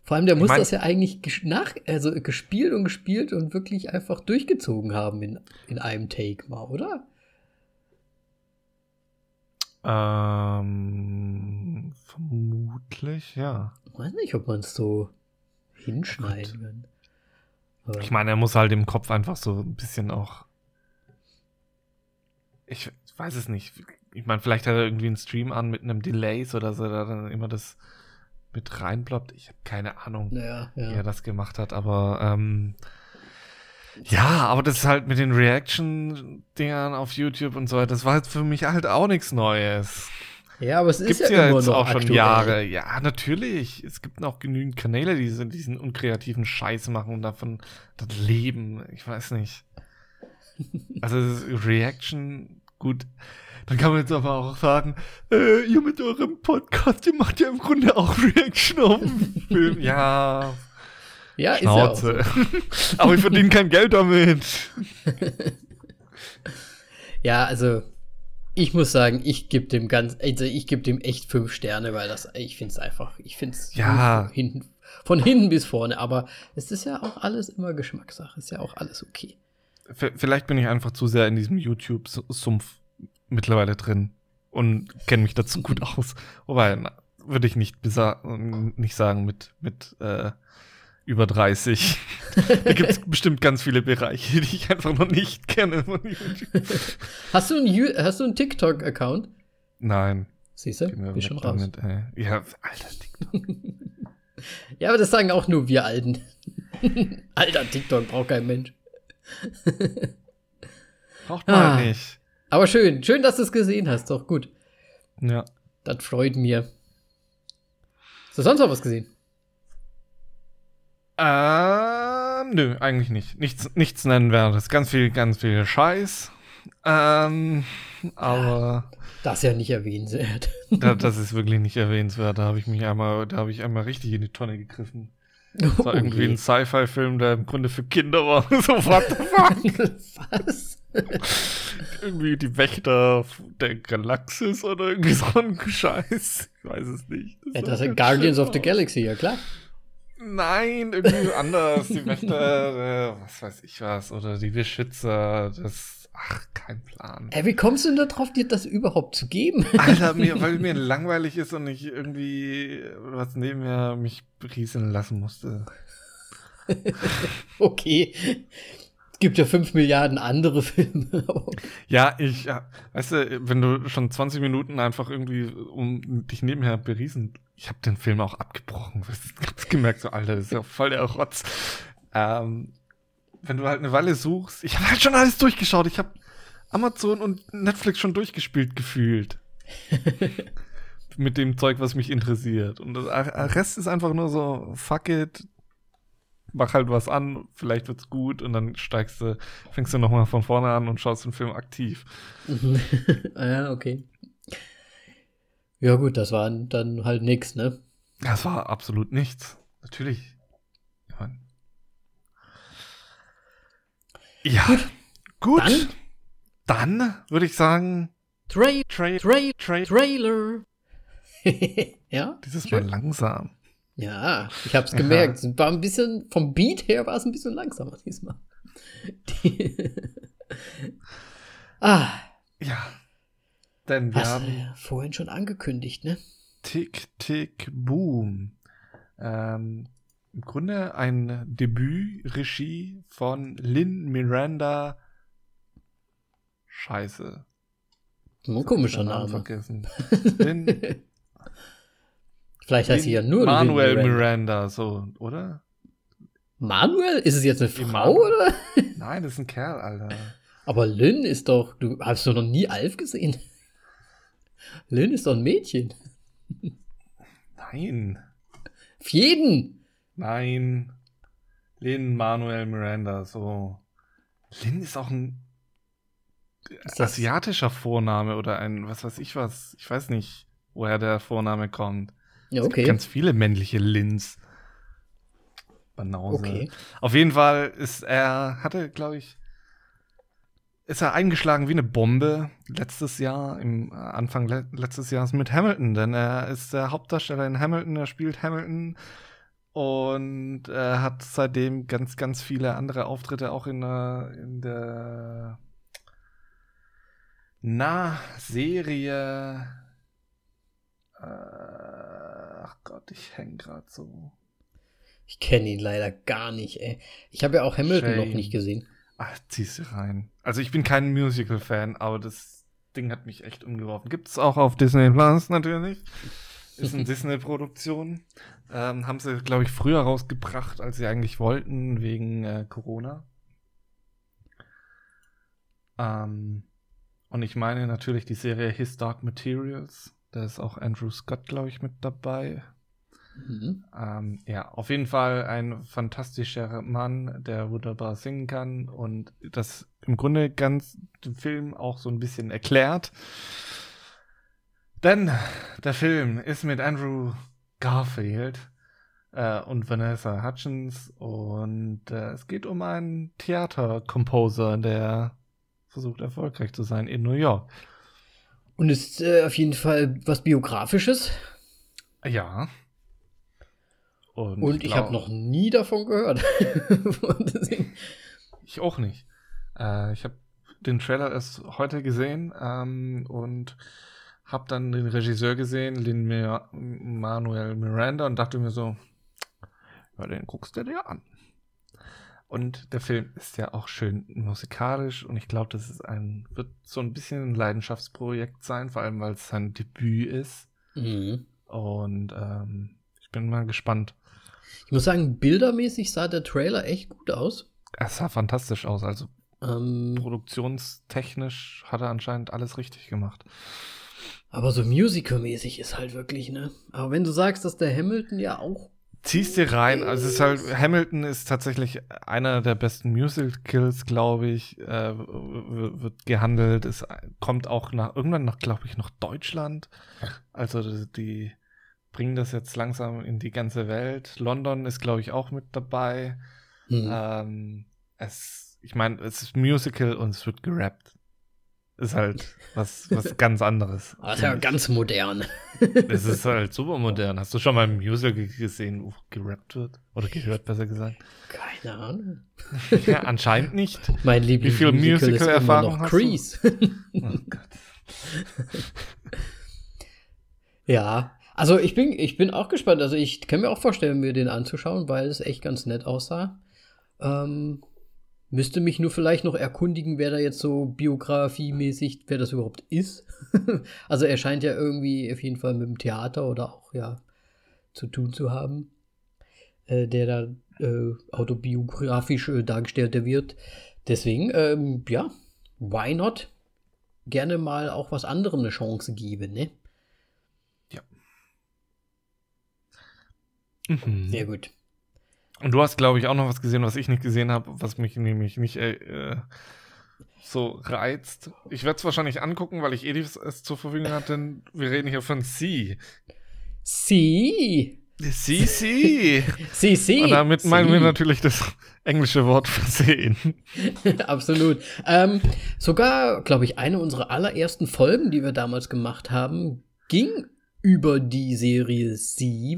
Speaker 2: Vor allem, der muss mein, das ja eigentlich nach, also gespielt und gespielt und wirklich einfach durchgezogen haben in, in einem Take mal, oder?
Speaker 1: Ähm, vermutlich, ja.
Speaker 2: Ich weiß nicht, ob man es so hinschneiden kann.
Speaker 1: Aber ich meine, er muss halt im Kopf einfach so ein bisschen auch. Ich weiß es nicht. Ich meine, vielleicht hat er irgendwie einen Stream an mit einem Delay, so dass er dann immer das mit reinploppt. Ich habe keine Ahnung,
Speaker 2: ja, ja.
Speaker 1: wie er das gemacht hat, aber ähm, ja, aber das ist halt mit den Reaction-Dingern auf YouTube und so weiter, das war jetzt für mich halt auch nichts Neues.
Speaker 2: Ja, aber es Gibt's ist ja, ja immer jetzt noch auch
Speaker 1: aktuell. schon Jahre. Ja, natürlich. Es gibt noch genügend Kanäle, die diesen, diesen unkreativen Scheiß machen und davon das leben. Ich weiß nicht. Also Reaction, gut. Dann kann man jetzt aber auch sagen, äh, ihr mit eurem Podcast, ihr macht ja im Grunde auch Reaction auf den Film. Ja.
Speaker 2: Ja, Schnauze. ist ja
Speaker 1: so. aber ich verdiene kein Geld damit.
Speaker 2: ja, also ich muss sagen, ich gebe dem ganz, also ich gebe dem echt fünf Sterne, weil das, ich finde es einfach, ich finde es
Speaker 1: ja.
Speaker 2: hinten, von hinten bis vorne, aber es ist ja auch alles immer Geschmackssache, ist ja auch alles okay.
Speaker 1: Vielleicht bin ich einfach zu sehr in diesem YouTube-Sumpf mittlerweile drin und kenne mich dazu gut aus. Wobei, würde ich nicht, nicht sagen mit, mit äh, über 30. da gibt es bestimmt ganz viele Bereiche, die ich einfach noch nicht kenne.
Speaker 2: hast du einen, einen TikTok-Account?
Speaker 1: Nein.
Speaker 2: Siehst du? Bin schon raus. Mit,
Speaker 1: äh, ja, alter TikTok.
Speaker 2: ja, aber das sagen auch nur wir Alten. alter TikTok braucht kein Mensch.
Speaker 1: Braucht man ah, nicht.
Speaker 2: Aber schön, schön, dass du es gesehen hast. Doch gut.
Speaker 1: Ja.
Speaker 2: Das freut mir. Hast du sonst noch was gesehen?
Speaker 1: Ähm, nö, eigentlich nicht. Nichts, nichts nennenwertes. Ganz viel, ganz viel Scheiß. Ähm, aber.
Speaker 2: Das ist ja nicht erwähnenswert.
Speaker 1: da, das ist wirklich nicht erwähnenswert. Da habe ich mich einmal, da habe ich einmal richtig in die Tonne gegriffen. Das war oh irgendwie je. ein Sci-Fi-Film, der im Grunde für Kinder war. so, what the fuck? Was? irgendwie die Wächter der Galaxis oder irgendwie so ein Scheiß. Ich weiß es nicht.
Speaker 2: Das, ja, das sind Guardians of the Galaxy, ja klar.
Speaker 1: Nein, irgendwie anders. Die Wächter, äh, was weiß ich was, oder die Beschützer, das, ach, kein Plan.
Speaker 2: Ey, wie kommst du denn darauf, dir das überhaupt zu geben?
Speaker 1: Alter, mir, weil mir langweilig ist und ich irgendwie was neben mir mich berieseln lassen musste.
Speaker 2: okay gibt ja fünf Milliarden andere Filme.
Speaker 1: ja, ich, weißt du, wenn du schon 20 Minuten einfach irgendwie um dich nebenher beriesen, ich habe den Film auch abgebrochen. Ich hab's gemerkt, so, Alter, das ist ja voll der Rotz. Ähm, wenn du halt eine Weile suchst, ich habe halt schon alles durchgeschaut. Ich habe Amazon und Netflix schon durchgespielt gefühlt. Mit dem Zeug, was mich interessiert. Und der Rest ist einfach nur so, fuck it, mach halt was an, vielleicht wird's gut und dann steigst du, fängst du nochmal von vorne an und schaust den Film aktiv.
Speaker 2: ah ja, okay. Ja, gut, das war dann halt nix, ne?
Speaker 1: Das war absolut nichts. Natürlich. Ja, ja gut. gut. Dann, dann würde ich sagen.
Speaker 2: Tra Tra Tra Tra Trailer. ja.
Speaker 1: Dieses Mal langsam.
Speaker 2: Ja, ich hab's gemerkt. Ja. War ein bisschen, vom Beat her war es ein bisschen langsamer diesmal. Die
Speaker 1: ah. Ja. Denn wir
Speaker 2: Hast
Speaker 1: haben.
Speaker 2: Ja vorhin schon angekündigt, ne?
Speaker 1: Tick, Tick, Boom. Ähm, Im Grunde ein Debüt-Regie von Lynn Miranda. Scheiße.
Speaker 2: Ein komischer Name. Vergessen. Lynn Vielleicht heißt sie ja nur
Speaker 1: Manuel Miranda. Miranda, so, oder?
Speaker 2: Manuel? Ist es jetzt eine Frau, oder?
Speaker 1: Nein, das ist ein Kerl, Alter.
Speaker 2: Aber Lynn ist doch. Du hast du noch nie Alf gesehen? Lynn ist doch ein Mädchen.
Speaker 1: Nein.
Speaker 2: Auf jeden.
Speaker 1: Nein. Lynn Manuel Miranda, so. Lynn ist auch ein ist asiatischer Vorname oder ein, was weiß ich was. Ich weiß nicht, woher der Vorname kommt.
Speaker 2: Ja, okay.
Speaker 1: ganz viele männliche Lins. Banause. Okay. Auf jeden Fall ist er, hatte, glaube ich, ist er eingeschlagen wie eine Bombe letztes Jahr, im Anfang le letztes Jahres mit Hamilton, denn er ist der Hauptdarsteller in Hamilton, er spielt Hamilton und er hat seitdem ganz, ganz viele andere Auftritte auch in der, in der na, Serie äh, ach Gott, ich häng gerade so.
Speaker 2: Ich kenne ihn leider gar nicht, ey. Ich habe ja auch Hamilton Shame. noch nicht gesehen.
Speaker 1: Ach, zieh's rein. Also ich bin kein Musical-Fan, aber das Ding hat mich echt umgeworfen. Gibt's auch auf Disney Plus natürlich. Ist eine Disney-Produktion. Ähm, haben sie, glaube ich, früher rausgebracht, als sie eigentlich wollten, wegen äh, Corona. Ähm, und ich meine natürlich die Serie His Dark Materials. Da ist auch Andrew Scott, glaube ich, mit dabei. Mhm. Ähm, ja, auf jeden Fall ein fantastischer Mann, der wunderbar singen kann und das im Grunde ganz den Film auch so ein bisschen erklärt. Denn der Film ist mit Andrew Garfield äh, und Vanessa Hutchins und äh, es geht um einen Theaterkomposer, der versucht erfolgreich zu sein in New York.
Speaker 2: Und ist äh, auf jeden Fall was Biografisches.
Speaker 1: Ja.
Speaker 2: Und, Und ich habe noch nie davon gehört.
Speaker 1: ich auch nicht. Äh, ich habe den Trailer erst heute gesehen ähm, und habe dann den Regisseur gesehen, Lin Manuel Miranda, und dachte mir so, ja, den guckst du dir an. Und der Film ist ja auch schön musikalisch und ich glaube, das ist ein, wird so ein bisschen ein Leidenschaftsprojekt sein, vor allem weil es sein Debüt ist. Mhm. Und ähm, ich bin mal gespannt.
Speaker 2: Ich muss sagen, bildermäßig sah der Trailer echt gut aus.
Speaker 1: Es sah fantastisch aus. Also ähm, produktionstechnisch hat er anscheinend alles richtig gemacht.
Speaker 2: Aber so musical-mäßig ist halt wirklich, ne? Aber wenn du sagst, dass der Hamilton ja auch
Speaker 1: ziehst dir rein. Also es ist halt, Hamilton ist tatsächlich einer der besten Musicals, glaube ich, äh, wird gehandelt. Es kommt auch nach, irgendwann nach, glaube ich, nach Deutschland. Also die bringen das jetzt langsam in die ganze Welt. London ist, glaube ich, auch mit dabei. Mhm. Ähm, es, ich meine, es ist Musical und es wird gerappt ist halt was, was ganz anderes.
Speaker 2: Das ist ja ganz modern.
Speaker 1: Es ist halt super modern. Hast du schon mal ein Musical gesehen, wo gerappt wird? Oder gehört, besser gesagt?
Speaker 2: Keine Ahnung.
Speaker 1: Ja, anscheinend nicht.
Speaker 2: Mein Lieblingsmusical Wie viel Musical-Erfahrung hast Crease. du? Oh Gott. ja, also ich bin, ich bin auch gespannt. Also ich kann mir auch vorstellen, mir den anzuschauen, weil es echt ganz nett aussah. Ähm, Müsste mich nur vielleicht noch erkundigen, wer da jetzt so biografiemäßig, wer das überhaupt ist. also er scheint ja irgendwie auf jeden Fall mit dem Theater oder auch ja zu tun zu haben, äh, der da äh, autobiografisch äh, dargestellt wird. Deswegen, ähm, ja, why not? Gerne mal auch was anderem eine Chance geben, ne?
Speaker 1: Ja.
Speaker 2: Mhm. Sehr gut.
Speaker 1: Und du hast, glaube ich, auch noch was gesehen, was ich nicht gesehen habe, was mich nämlich nicht äh, so reizt. Ich werde es wahrscheinlich angucken, weil ich eh es zur Verfügung hatte. Wir reden hier von C.
Speaker 2: C.
Speaker 1: C, C.
Speaker 2: C, C.
Speaker 1: Und damit meinen wir natürlich das englische Wort versehen.
Speaker 2: Absolut. Ähm, sogar, glaube ich, eine unserer allerersten Folgen, die wir damals gemacht haben, ging über die Serie C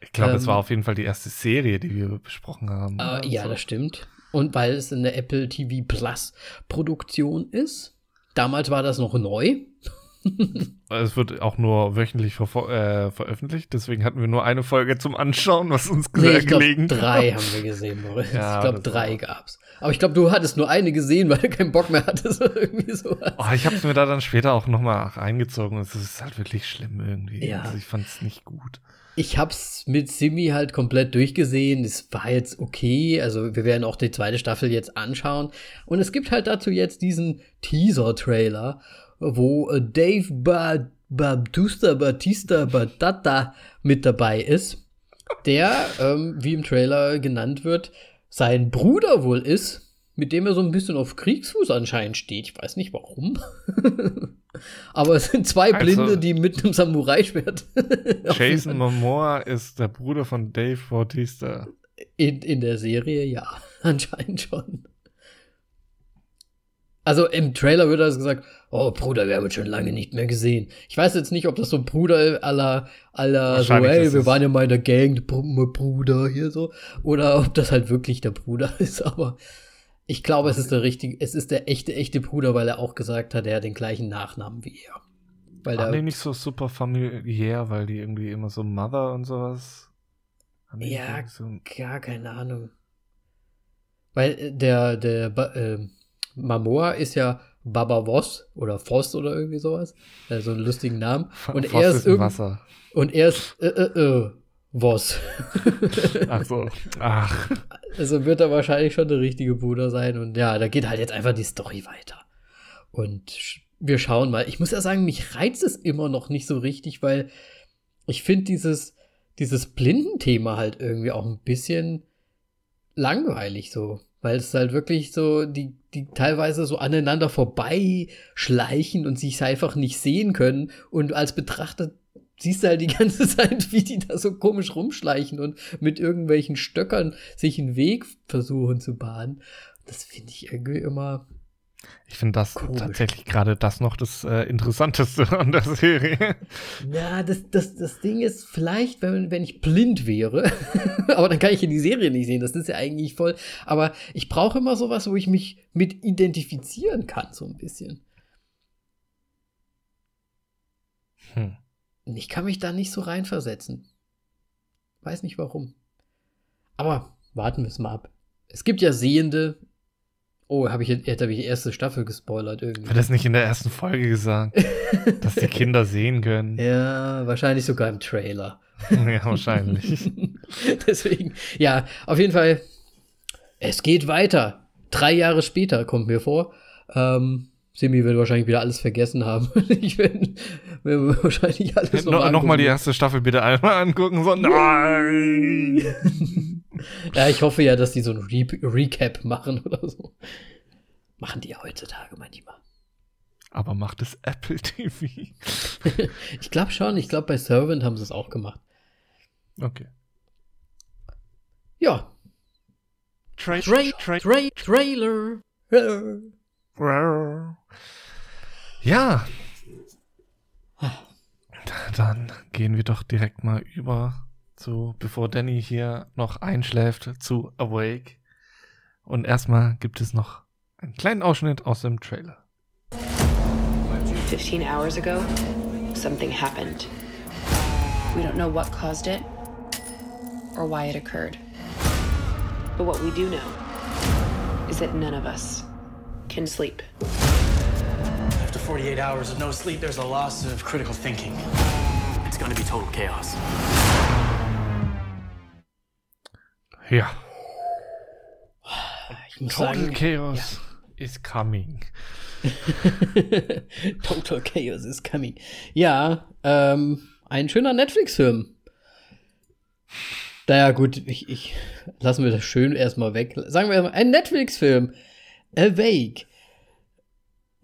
Speaker 1: ich glaube, ähm, es war auf jeden Fall die erste Serie, die wir besprochen haben.
Speaker 2: Äh, ja, so. das stimmt. Und weil es eine Apple TV Plus Produktion ist. Damals war das noch neu.
Speaker 1: es wird auch nur wöchentlich ver äh, veröffentlicht, deswegen hatten wir nur eine Folge zum Anschauen, was uns nee,
Speaker 2: ich gelegen glaub, drei haben wir gesehen, Boris. Ja, ich glaube, drei gab's. Aber ich glaube, du hattest nur eine gesehen, weil du keinen Bock mehr hattest oder irgendwie sowas.
Speaker 1: Oh, ich habe es mir da dann später auch noch mal reingezogen. Es ist halt wirklich schlimm irgendwie. Ja. Also ich fand es nicht gut
Speaker 2: ich hab's mit Simi halt komplett durchgesehen. Es war jetzt okay. Also wir werden auch die zweite Staffel jetzt anschauen. Und es gibt halt dazu jetzt diesen Teaser-Trailer, wo äh, Dave ba Batista Batata mit dabei ist, der, ähm, wie im Trailer genannt wird, sein Bruder wohl ist, mit dem er so ein bisschen auf Kriegsfuß anscheinend steht. Ich weiß nicht warum. Aber es sind zwei also, Blinde, die mit einem Samurai-Schwert.
Speaker 1: Jason Momoa ist der Bruder von Dave Bautista.
Speaker 2: In, in der Serie, ja, anscheinend schon. Also im Trailer wird das gesagt, oh Bruder, wir haben uns schon lange nicht mehr gesehen. Ich weiß jetzt nicht, ob das so ein Bruder aller aller so, ey, wir waren ja mal in der Gang, Bruder hier so, oder ob das halt wirklich der Bruder ist, aber ich glaube, es ist der richtige, es ist der echte, echte Bruder, weil er auch gesagt hat, er hat den gleichen Nachnamen wie er.
Speaker 1: Weil Waren die nicht so super familiär, weil die irgendwie immer so Mother und sowas?
Speaker 2: Ja, so gar keine Ahnung. Weil äh, der, der, äh, Mamoa ist ja Baba Voss oder Voss oder irgendwie sowas. Also einen lustigen Namen. Und Voss er ist, ist Wasser. Und er ist äh, äh, Voss.
Speaker 1: Ach so. Ach.
Speaker 2: Also wird er wahrscheinlich schon der richtige Bruder sein. Und ja, da geht halt jetzt einfach die Story weiter. Und wir schauen mal. Ich muss ja sagen, mich reizt es immer noch nicht so richtig, weil ich finde dieses, dieses Blindenthema halt irgendwie auch ein bisschen langweilig so. Weil es halt wirklich so, die, die teilweise so aneinander vorbeischleichen und sich einfach nicht sehen können. Und als Betrachter siehst du halt die ganze Zeit, wie die da so komisch rumschleichen und mit irgendwelchen Stöckern sich einen Weg versuchen zu bahnen. Das finde ich irgendwie immer.
Speaker 1: Ich finde das
Speaker 2: Komisch.
Speaker 1: tatsächlich gerade das noch das äh, Interessanteste an der Serie.
Speaker 2: Ja, das, das, das Ding ist, vielleicht, wenn, wenn ich blind wäre, aber dann kann ich ja die Serie nicht sehen, das ist ja eigentlich voll. Aber ich brauche immer sowas, wo ich mich mit identifizieren kann, so ein bisschen.
Speaker 1: Hm.
Speaker 2: Ich kann mich da nicht so reinversetzen. Weiß nicht warum. Aber warten wir es mal ab. Es gibt ja Sehende. Oh, habe ich jetzt hab ich die erste Staffel gespoilert irgendwie.
Speaker 1: Wird das nicht in der ersten Folge gesagt, dass die Kinder sehen können?
Speaker 2: Ja, wahrscheinlich sogar im Trailer.
Speaker 1: ja wahrscheinlich.
Speaker 2: Deswegen, ja, auf jeden Fall, es geht weiter. Drei Jahre später kommt mir vor. Ähm, Simi wird wahrscheinlich wieder alles vergessen haben. ich werde werd wahrscheinlich alles
Speaker 1: No,
Speaker 2: noch
Speaker 1: Nochmal die erste Staffel bitte einmal angucken. So, nein!
Speaker 2: Ja, ich hoffe ja, dass die so ein Re Recap machen oder so. Machen die ja heutzutage manchmal.
Speaker 1: Aber macht es Apple TV?
Speaker 2: ich glaube schon, ich glaube bei Servant haben sie es auch gemacht.
Speaker 1: Okay.
Speaker 2: Ja.
Speaker 1: Tra
Speaker 2: tra
Speaker 1: Tra
Speaker 2: Trailer.
Speaker 1: Ja. Dann gehen wir doch direkt mal über zu, bevor Danny hier noch einschläft, zu Awake. Und erstmal gibt es noch einen kleinen Ausschnitt aus dem Trailer.
Speaker 3: 15 hours ago, something happened. We don't know what caused it or why it occurred. But what we do know is that none of us can sleep.
Speaker 4: After 48 hours of no sleep, there's a loss of critical thinking. It's gonna be total chaos.
Speaker 1: Ja.
Speaker 2: Ich muss
Speaker 1: Total
Speaker 2: sagen,
Speaker 1: Chaos is coming.
Speaker 2: Total Chaos is coming. Ja, ähm, ein schöner Netflix-Film. Naja, gut, ich, ich lassen wir das schön erstmal weg. Sagen wir erstmal, ein Netflix-Film. Awake.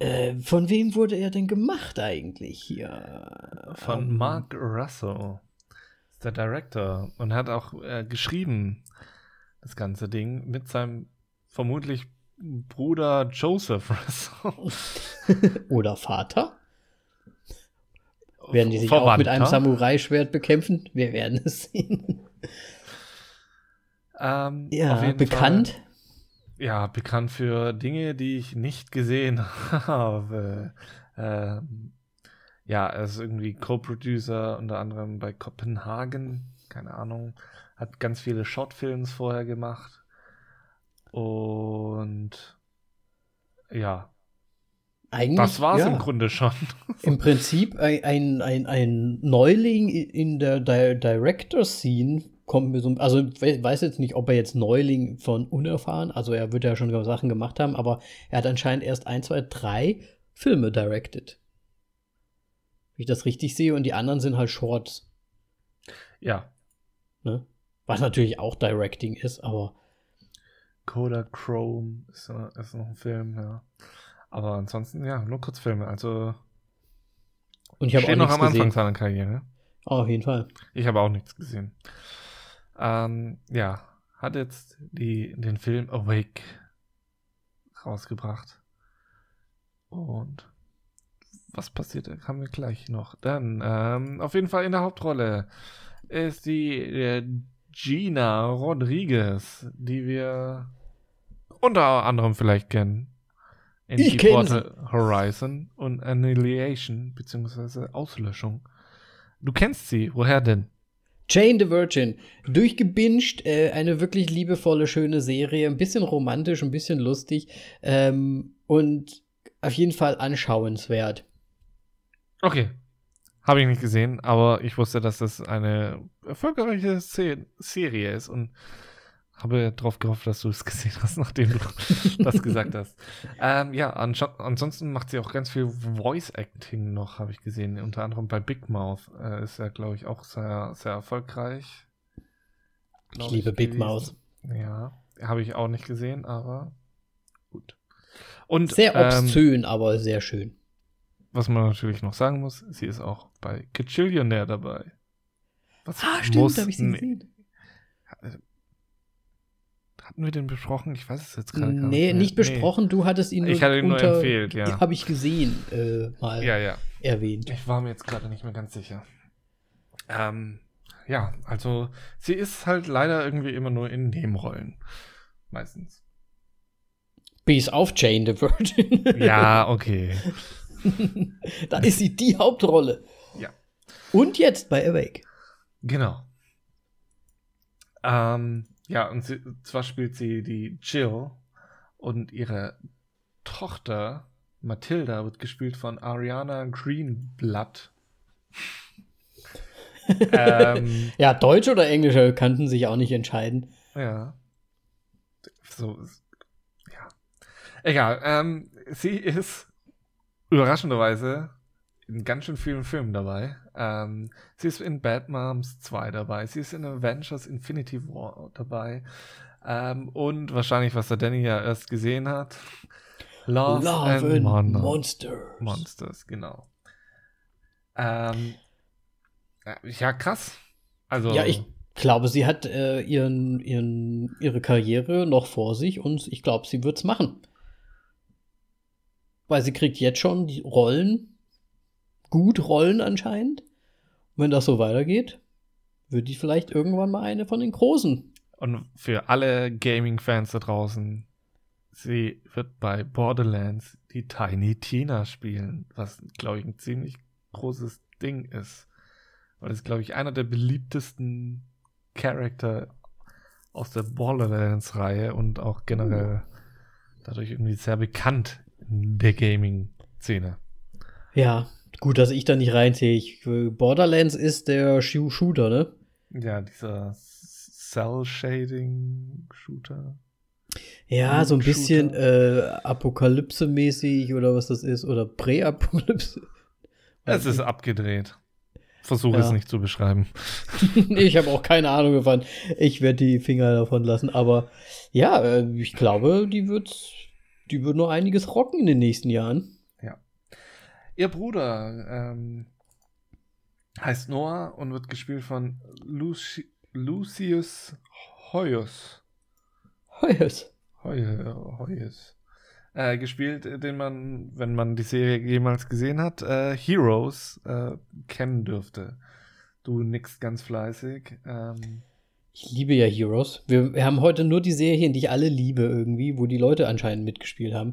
Speaker 2: Äh, von wem wurde er denn gemacht eigentlich hier?
Speaker 1: Von
Speaker 2: Ähm,
Speaker 1: Mark Russell. Ist der Director. Und hat auch äh, geschrieben, das ganze Ding, mit seinem vermutlich Bruder Joseph Russell.
Speaker 2: Oder Vater? Werden die sich auch mit einem
Speaker 1: Verwandter.
Speaker 2: Samurai-Schwert bekämpfen? Wir werden es sehen.
Speaker 1: Ähm,
Speaker 2: Ja, bekannt.
Speaker 1: Fall, ja, bekannt für Dinge, die ich nicht gesehen habe. Ähm, ja, er ist irgendwie Co-Producer unter anderem bei Kopenhagen, keine Ahnung. Hat ganz viele Shortfilms vorher gemacht. Und ja,
Speaker 2: Eigentlich,
Speaker 1: das war's
Speaker 2: ja.
Speaker 1: im Grunde schon.
Speaker 2: Im Prinzip ein, ein, ein, ein Neuling in der Di Director-Scene kommt mir so, also weiß jetzt nicht, ob er jetzt Neuling von unerfahren, also er wird ja schon Sachen gemacht haben, aber er hat anscheinend erst ein, zwei, drei Filme directed. Wie ich das richtig sehe, und die anderen sind halt Shorts,
Speaker 1: ja,
Speaker 2: ne? Was natürlich auch Directing ist, aber
Speaker 1: Coda Chrome ist, äh, ist noch ein Film, ja. Aber ansonsten, ja, nur Kurzfilme. Also
Speaker 2: und ich habe auch
Speaker 1: noch am Anfang
Speaker 2: gesehen.
Speaker 1: seiner Karriere.
Speaker 2: Oh, auf jeden Fall.
Speaker 1: Ich habe auch nichts gesehen. Ähm, ja, hat jetzt die, den Film Awake rausgebracht. Und was passiert, haben wir gleich noch. Dann, ähm, auf jeden Fall in der Hauptrolle ist die äh, Gina Rodriguez, die wir unter anderem vielleicht kennen. In
Speaker 2: Ich
Speaker 1: Deepwater Horizon und Annihilation, beziehungsweise Auslöschung. Du kennst sie, woher denn?
Speaker 2: Jane the Virgin. Durchgebinged, äh, eine wirklich liebevolle, schöne Serie. Ein bisschen romantisch, ein bisschen lustig. Ähm, und auf jeden Fall anschauenswert.
Speaker 1: Okay. Habe ich nicht gesehen, aber ich wusste, dass das eine erfolgreiche Se Serie ist und habe darauf gehofft, dass du es gesehen hast, nachdem du das gesagt hast. Ähm, ja, ansonsten macht sie auch ganz viel Voice Acting noch, habe ich gesehen. Unter anderem bei Big Mouth äh, ist er, glaube ich, auch sehr, sehr erfolgreich.
Speaker 2: Ich liebe Big
Speaker 1: gewesen.
Speaker 2: Mouth.
Speaker 1: Ja, habe ich auch nicht gesehen, aber gut. Und
Speaker 2: Sehr
Speaker 1: ähm,
Speaker 2: obszön, aber sehr schön.
Speaker 1: was man natürlich noch sagen muss, sie ist auch bei Kachillionaire dabei. Was
Speaker 2: Ah,
Speaker 1: muss
Speaker 2: hab ich sie
Speaker 1: n-
Speaker 2: gesehen.
Speaker 1: Hatten wir den besprochen? Ich weiß es jetzt gerade gar
Speaker 2: Nee,
Speaker 1: nicht.
Speaker 2: besprochen, du hattest ihn
Speaker 1: Ich hatte ihn nur
Speaker 2: unter,
Speaker 1: empfehlt, ja.
Speaker 2: Habe ich gesehen, äh, mal.
Speaker 1: Ja, ja.
Speaker 2: erwähnt.
Speaker 1: Ich war mir jetzt gerade nicht mehr ganz sicher. Ähm, ja, also sie ist halt leider irgendwie immer nur in Nebenrollen. Meistens.
Speaker 2: Bis auf Jane the Virgin.
Speaker 1: Ja, okay.
Speaker 2: da ist sie die Hauptrolle.
Speaker 1: Ja.
Speaker 2: Und jetzt bei Awake.
Speaker 1: Genau. Ähm, ja, und sie, zwar spielt sie die Jill und ihre Tochter Matilda wird gespielt von Ariana Greenblatt. ähm,
Speaker 2: Ja, Deutsch oder Englisch kannten sich auch nicht entscheiden.
Speaker 1: ja. So, ja. Egal, ähm, sie ist überraschenderweise in ganz schön vielen Filmen dabei. Ähm, sie ist in Bad Moms 2 dabei. Sie ist in Avengers Infinity War dabei. Ähm, und wahrscheinlich, was der Danny ja erst gesehen hat. Love, and,
Speaker 2: and
Speaker 1: Mon
Speaker 2: Monsters.
Speaker 1: Monsters, genau. Ähm, ja, krass. Also,
Speaker 2: Ja, ich glaube, sie hat äh, ihren, ihren, ihre Karriere noch vor sich und ich glaube, sie wird's machen. Weil sie kriegt jetzt schon die Rollen, gut Rollen anscheinend. Und wenn das so weitergeht, wird die vielleicht irgendwann mal eine von den Großen.
Speaker 1: Und für alle Gaming-Fans da draußen, sie wird bei Borderlands die Tiny Tina spielen, was, glaube ich, ein ziemlich großes Ding ist. Das ist, glaube ich, einer der beliebtesten Charakter aus der Borderlands-Reihe und auch generell dadurch irgendwie sehr bekannt in der Gaming-Szene.
Speaker 2: Ja, gut, dass ich da nicht reinziehe. Ich, Borderlands ist der Shooter, ne?
Speaker 1: Ja, dieser Cell-Shading-Shooter.
Speaker 2: Ja, so ein bisschen äh, Apokalypse-mäßig oder was das ist. Oder Präapokalypse.
Speaker 1: Es ist abgedreht. Versuche es
Speaker 2: Ja.
Speaker 1: nicht zu beschreiben.
Speaker 2: ich habe auch keine Ahnung davon. Ich werde die Finger davon lassen. Aber ja, äh, ich glaube, die wird, die wird noch einiges rocken in den nächsten Jahren.
Speaker 1: Ihr Bruder ähm, heißt Noah und wird gespielt von Luci Lucius Hoyos. Heu- Hoyos. Äh, gespielt, äh, den man, wenn man die Serie jemals gesehen hat, äh, Heroes äh, kennen dürfte. Du nickst ganz fleißig. Ähm,
Speaker 2: Ich liebe ja Heroes. Wir, wir haben heute nur die Serien, die ich alle liebe irgendwie, wo die Leute anscheinend mitgespielt haben.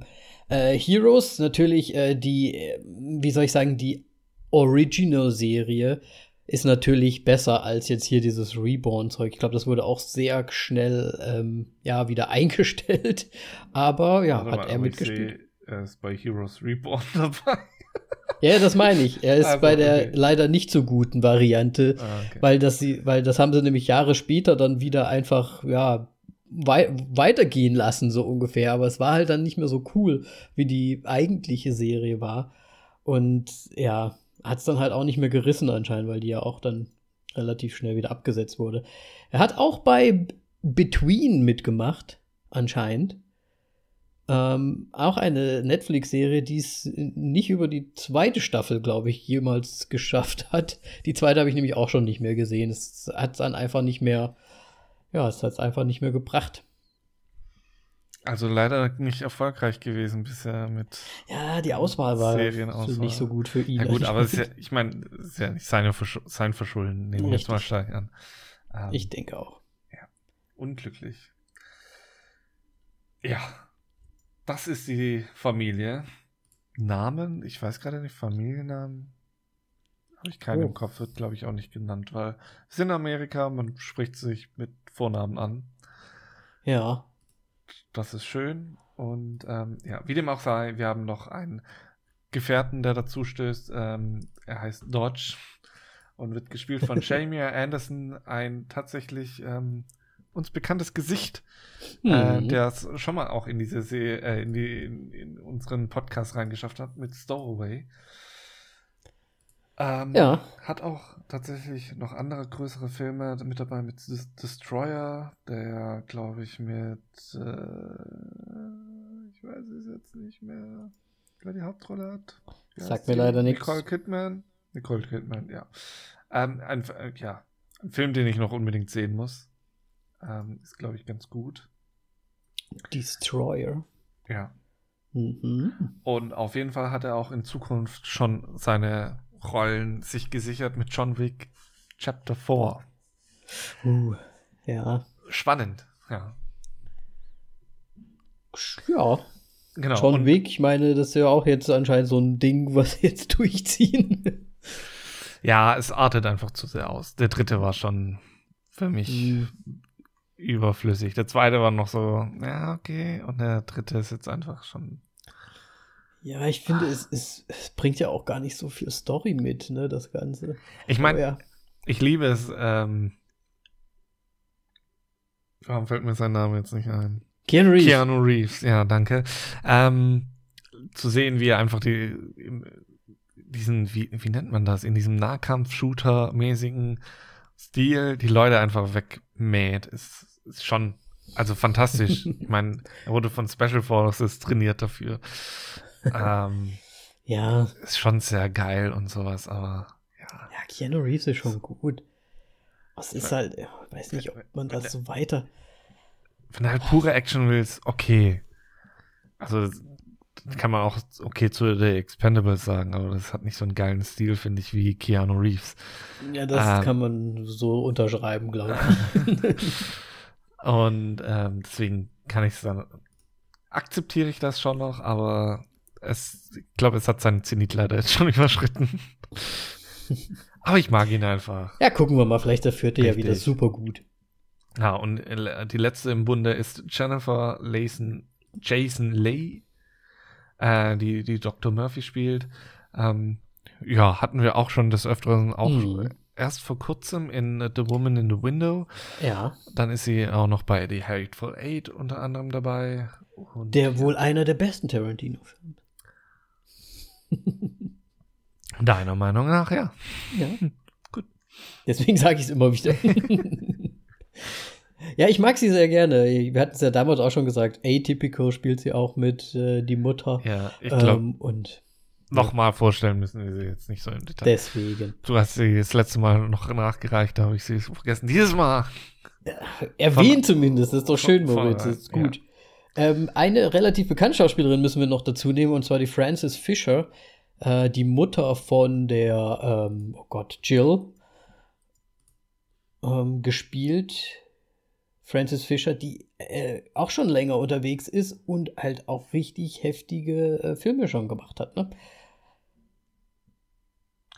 Speaker 2: Äh, Heroes, natürlich äh, die, äh, wie soll ich sagen, die Original-Serie ist natürlich besser als jetzt hier dieses Reborn-Zeug. Ich glaube, das wurde auch sehr schnell ähm, ja wieder eingestellt. Aber ja,
Speaker 1: warte
Speaker 2: hat
Speaker 1: mal,
Speaker 2: er mitgespielt.
Speaker 1: sehe, Er ist bei Heroes Reborn dabei.
Speaker 2: Ja, das meine ich. Er ist
Speaker 1: Also,
Speaker 2: bei der
Speaker 1: okay.
Speaker 2: leider nicht so guten Variante.
Speaker 1: Ah, okay.
Speaker 2: Weil das sie, weil das haben sie nämlich Jahre später dann wieder einfach, ja, wei weitergehen lassen, so ungefähr. Aber es war halt dann nicht mehr so cool, wie die eigentliche Serie war. Und ja, hat es dann halt auch nicht mehr gerissen anscheinend, weil die ja auch dann relativ schnell wieder abgesetzt wurde. Er hat auch bei Between mitgemacht, anscheinend. Ähm, auch eine Netflix-Serie, die es nicht über die zweite Staffel, glaube ich, jemals geschafft hat. Die zweite habe ich nämlich auch schon nicht mehr gesehen. Es hat dann einfach nicht mehr, ja, es hat es einfach nicht mehr gebracht.
Speaker 1: Also leider nicht erfolgreich gewesen bisher mit.
Speaker 2: Ja, die Auswahl war nicht so gut für ihn.
Speaker 1: Ja gut, aber es ist ja, ich meine, es ist ja nicht seine Versch sein Verschulden, nehmen wir jetzt mal stark an. Ähm,
Speaker 2: ich denke auch.
Speaker 1: unglücklich. Ja, das ist die Familie. Namen? Ich weiß gerade nicht, Familiennamen. Habe ich keinen
Speaker 2: Oh.
Speaker 1: im Kopf, wird glaube ich auch nicht genannt, weil es ist in Amerika, man spricht sich mit Vornamen an.
Speaker 2: Ja.
Speaker 1: Das ist schön. Und ähm, ja, wie dem auch sei, wir haben noch einen Gefährten, der dazu stößt. Ähm, er heißt Dodge und wird gespielt von Jamie Anderson, ein tatsächlich ähm, uns bekanntes Gesicht, äh,
Speaker 2: Mhm.
Speaker 1: der es schon mal auch in diese Se äh, in, die, in, in unseren Podcast reingeschafft hat mit Stowaway. Ähm,
Speaker 2: Ja.
Speaker 1: Hat auch tatsächlich noch andere größere Filme mit dabei, mit Des- Destroyer, der, glaube ich, mit, äh, ich weiß es jetzt nicht mehr, wer die Hauptrolle hat. Wie
Speaker 2: Sagt mir
Speaker 1: die?
Speaker 2: leider nichts.
Speaker 1: Nicole Kidman. Nicole Kidman, ja. Ähm, ein, äh, ja. ein Film, den ich noch unbedingt sehen muss. Ähm, ist, glaube ich, ganz gut.
Speaker 2: Destroyer.
Speaker 1: Ja.
Speaker 2: Mhm.
Speaker 1: Und auf jeden Fall hat er auch in Zukunft schon seine Rollen sich gesichert mit John Wick Chapter 4.
Speaker 2: Uh, ja.
Speaker 1: Spannend, ja.
Speaker 2: Ja,
Speaker 1: Genau.
Speaker 2: John
Speaker 1: und,
Speaker 2: Wick, ich meine, das ist ja auch jetzt anscheinend so ein Ding, was sie jetzt durchziehen.
Speaker 1: Ja, es artet einfach zu sehr aus. Der dritte war schon für mich
Speaker 2: Mhm.
Speaker 1: überflüssig. Der zweite war noch so, ja, okay. Und der dritte ist jetzt einfach schon.
Speaker 2: Ja, ich finde, es, es, es bringt ja auch gar nicht so viel Story mit, ne, das Ganze.
Speaker 1: Ich meine,
Speaker 2: ja.
Speaker 1: ich liebe es, ähm, warum fällt mir sein Name jetzt nicht ein?
Speaker 2: Keanu Reeves.
Speaker 1: Keanu Reeves, ja, danke. Ähm, zu sehen, wie er einfach die, diesen, wie, wie nennt man das, in diesem Nahkampf-Shooter-mäßigen Stil die Leute einfach wegmäht, ist, ist schon, also fantastisch. ich meine, er wurde von Special Forces trainiert dafür. Ähm,
Speaker 2: Ja,
Speaker 1: ist schon sehr geil und sowas, aber ja.
Speaker 2: ja, Keanu Reeves ist schon gut. Es ist halt, ich weiß nicht, ob man das so weiter.
Speaker 1: Wenn du halt pure Action willst, okay. Also das kann man auch okay zu The Expendables sagen, aber das hat nicht so einen geilen Stil, finde ich, wie Keanu Reeves.
Speaker 2: Ja, das
Speaker 1: Ähm.
Speaker 2: kann man so unterschreiben, glaube ich.
Speaker 1: Und ähm, deswegen kann ich es dann, akzeptiere ich das schon noch, aber es, ich glaube, es hat seinen Zenit leider jetzt schon überschritten. aber ich mag ihn einfach.
Speaker 2: ja, gucken wir mal, vielleicht der vierte ja wieder
Speaker 1: Richtig.
Speaker 2: super gut.
Speaker 1: Ja, und äh, die letzte im Bunde ist Jennifer Layson, Jason Leigh, äh, die, die Dr. Murphy spielt. Ähm, ja, hatten wir auch schon des Öfteren, auch
Speaker 2: Mhm.
Speaker 1: erst vor kurzem in The Woman in the Window.
Speaker 2: Ja,
Speaker 1: Dann ist sie auch noch bei The Hateful Eight unter anderem dabei. Und
Speaker 2: der wohl einer der besten Tarantino-Filme.
Speaker 1: Deiner Meinung nach, ja.
Speaker 2: Ja.
Speaker 1: Gut.
Speaker 2: Deswegen sage ich es immer wieder. ja, ich mag sie sehr gerne. Wir hatten es ja damals auch schon gesagt. Atypical spielt sie auch mit, äh, die Mutter.
Speaker 1: Ja, ich glaube,
Speaker 2: ähm, und
Speaker 1: nochmal vorstellen müssen wir sie jetzt nicht so im Detail.
Speaker 2: deswegen.
Speaker 1: Du hast sie das letzte Mal noch nachgereicht, da habe ich sie vergessen. Dieses Mal.
Speaker 2: Erwähnt zumindest, das ist doch schön,
Speaker 1: von-
Speaker 2: Moritz,
Speaker 1: von-
Speaker 2: das ist gut. Ähm, eine relativ bekannte Schauspielerin müssen wir noch dazu nehmen, und zwar die Frances Fisher, äh, die Mutter von der, ähm, oh Gott, Jill, ähm, gespielt. Frances Fisher, die äh, auch schon länger unterwegs ist und halt auch richtig heftige äh, Filme schon gemacht hat. Ne?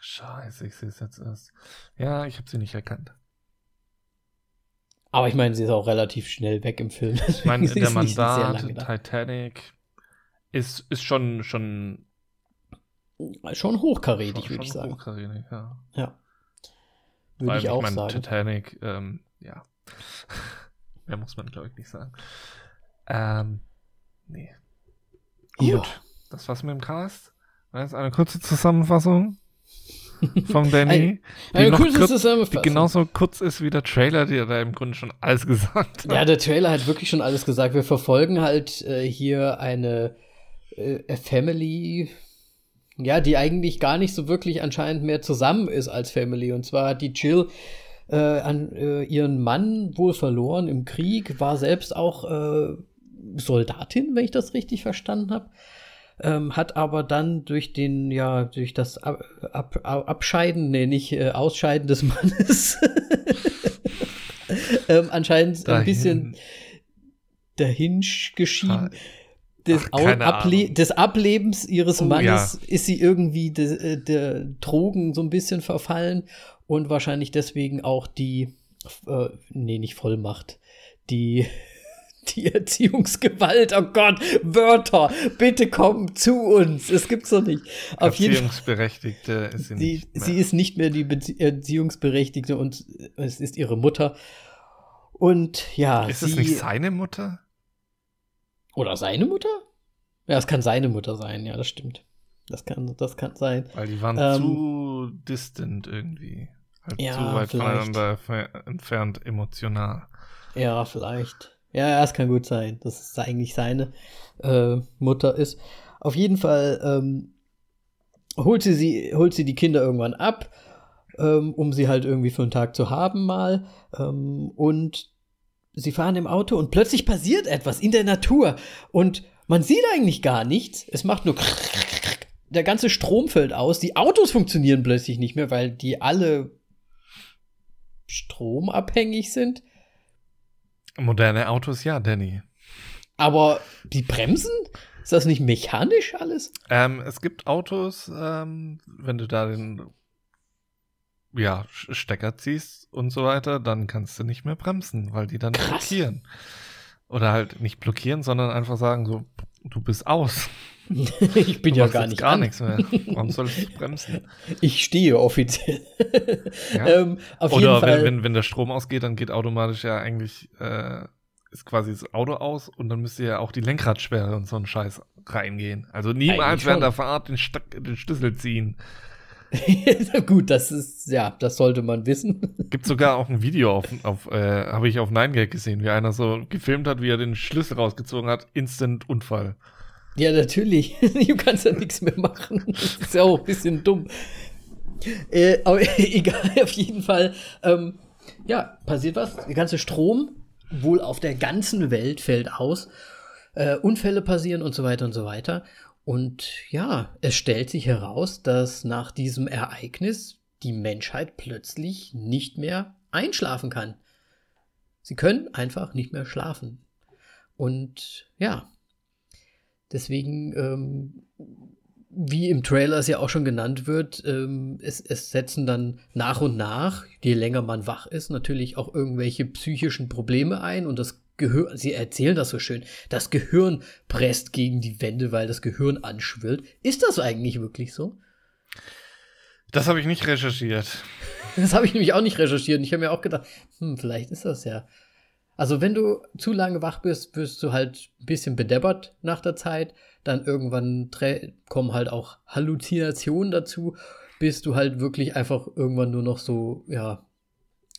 Speaker 1: Scheiße, ich sehe es jetzt erst. Ja, ich habe sie nicht erkannt.
Speaker 2: Aber ich meine, sie ist auch relativ schnell weg im Film.
Speaker 1: Ich meine, der Mandat. Titanic, ist, ist schon, schon,
Speaker 2: Schon hochkarätig, würde ich sagen.
Speaker 1: hochkarätig, ja.
Speaker 2: Ja. Würde
Speaker 1: allem,
Speaker 2: ich auch
Speaker 1: mein,
Speaker 2: sagen.
Speaker 1: Titanic, ähm, ja. Mehr muss man, glaube ich, nicht sagen. Ähm, nee. Gut,
Speaker 2: Ja.
Speaker 1: das war's mit dem Cast. Das ist eine kurze Zusammenfassung von Danny. die noch
Speaker 2: kurze
Speaker 1: kurz- die genauso kurz ist wie der Trailer, der da im Grunde schon alles gesagt hat.
Speaker 2: Ja, der Trailer hat wirklich schon alles gesagt. Wir verfolgen halt äh, hier eine äh, Family, ja, die eigentlich gar nicht so wirklich anscheinend mehr zusammen ist als Family. Und zwar hat die Jill äh, an äh, ihren Mann wohl verloren im Krieg, war selbst auch äh, Soldatin, wenn ich das richtig verstanden habe. Ähm, hat aber dann durch den, ja, durch das Ab Ab Ab Abscheiden, nee, nicht äh, Ausscheiden des Mannes, ähm, anscheinend ein
Speaker 1: Dahin.
Speaker 2: bisschen dahin geschieden.
Speaker 1: Ah,
Speaker 2: Des,
Speaker 1: ach,
Speaker 2: Able
Speaker 1: Ahnung.
Speaker 2: des Ablebens ihres
Speaker 1: Oh,
Speaker 2: Mannes ist sie irgendwie de, äh, der Drogen so ein bisschen verfallen und wahrscheinlich deswegen auch die, äh, nee, nicht Vollmacht, die, die Erziehungsgewalt. Oh Gott, Wörter, bitte komm zu uns. Es gibt's doch nicht. Auf.
Speaker 1: Erziehungsberechtigte ist sie
Speaker 2: Sie,
Speaker 1: nicht mehr.
Speaker 2: sie ist nicht mehr die Bezie Erziehungsberechtigte und es ist ihre Mutter. Und ja,
Speaker 1: ist
Speaker 2: sie,
Speaker 1: es nicht seine Mutter?
Speaker 2: oder seine Mutter? Ja, es kann seine Mutter sein, ja, das stimmt. Das kann, das kann sein.
Speaker 1: Weil die waren
Speaker 2: Ähm,
Speaker 1: zu distant irgendwie. Halt
Speaker 2: Ja,
Speaker 1: zu weit
Speaker 2: vielleicht.
Speaker 1: voneinander fe- entfernt emotional.
Speaker 2: Ja, vielleicht. Ja, es kann gut sein, dass es eigentlich seine äh, Mutter ist. Auf jeden Fall ähm, holt, sie sie, holt sie die Kinder irgendwann ab, ähm, um sie halt irgendwie für einen Tag zu haben mal. Ähm, und sie fahren im Auto und plötzlich passiert etwas in der Natur und man sieht eigentlich gar nichts. Es macht nur der ganze Strom fällt aus. Die Autos funktionieren plötzlich nicht mehr, weil die alle stromabhängig sind.
Speaker 1: Moderne Autos, ja, Danny.
Speaker 2: Aber die Bremsen? Ist das nicht mechanisch alles?
Speaker 1: Ähm, es gibt Autos, ähm, wenn du da den ja, Stecker ziehst und so weiter, dann kannst du nicht mehr bremsen, weil die dann
Speaker 2: Krass.
Speaker 1: blockieren. Oder halt nicht blockieren, sondern einfach sagen so, du bist aus.
Speaker 2: ich bin
Speaker 1: Du
Speaker 2: ja gar nicht
Speaker 1: gar
Speaker 2: an.
Speaker 1: nichts mehr. Warum sollst du bremsen?
Speaker 2: Ich stehe offiziell.
Speaker 1: Ja.
Speaker 2: ähm, auf jeden
Speaker 1: Oder
Speaker 2: Fall.
Speaker 1: wenn, wenn, wenn der Strom ausgeht, dann geht automatisch ja eigentlich, äh, ist quasi das Auto aus und dann müsste ja auch die Lenkradsperre und so ein Scheiß reingehen. Also niemals während der Fahrt den, Stock, den Schlüssel ziehen.
Speaker 2: Gut, das ist, ja, das sollte man wissen.
Speaker 1: Gibt sogar auch ein Video auf, auf äh, habe ich auf 9gag gesehen, wie einer so gefilmt hat, wie er den Schlüssel rausgezogen hat. Instant Unfall.
Speaker 2: Ja, natürlich. Du kannst ja nichts mehr machen. Das ist ja auch ein bisschen dumm. Äh, aber egal, auf jeden Fall. Ähm, ja, passiert was. Der ganze Strom wohl auf der ganzen Welt fällt aus. Äh, Unfälle passieren und so weiter und so weiter. Und ja, es stellt sich heraus, dass nach diesem Ereignis die Menschheit plötzlich nicht mehr einschlafen kann. Sie können einfach nicht mehr schlafen. Und ja, Deswegen, ähm, wie im Trailer es ja auch schon genannt wird, ähm, es, es setzen dann nach und nach, je länger man wach ist, natürlich auch irgendwelche psychischen Probleme ein und das Gehirn, sie erzählen das so schön, das Gehirn presst gegen die Wände, weil das Gehirn anschwillt. Ist das eigentlich wirklich so?
Speaker 1: Das habe ich nicht recherchiert.
Speaker 2: Das habe ich nämlich auch nicht recherchiert. Und ich habe mir auch gedacht, hm, vielleicht ist das ja. Also, wenn du zu lange wach bist, wirst du halt ein bisschen bedeppert nach der Zeit. Dann irgendwann kommen halt auch Halluzinationen dazu, bis du halt wirklich einfach irgendwann nur noch so, ja,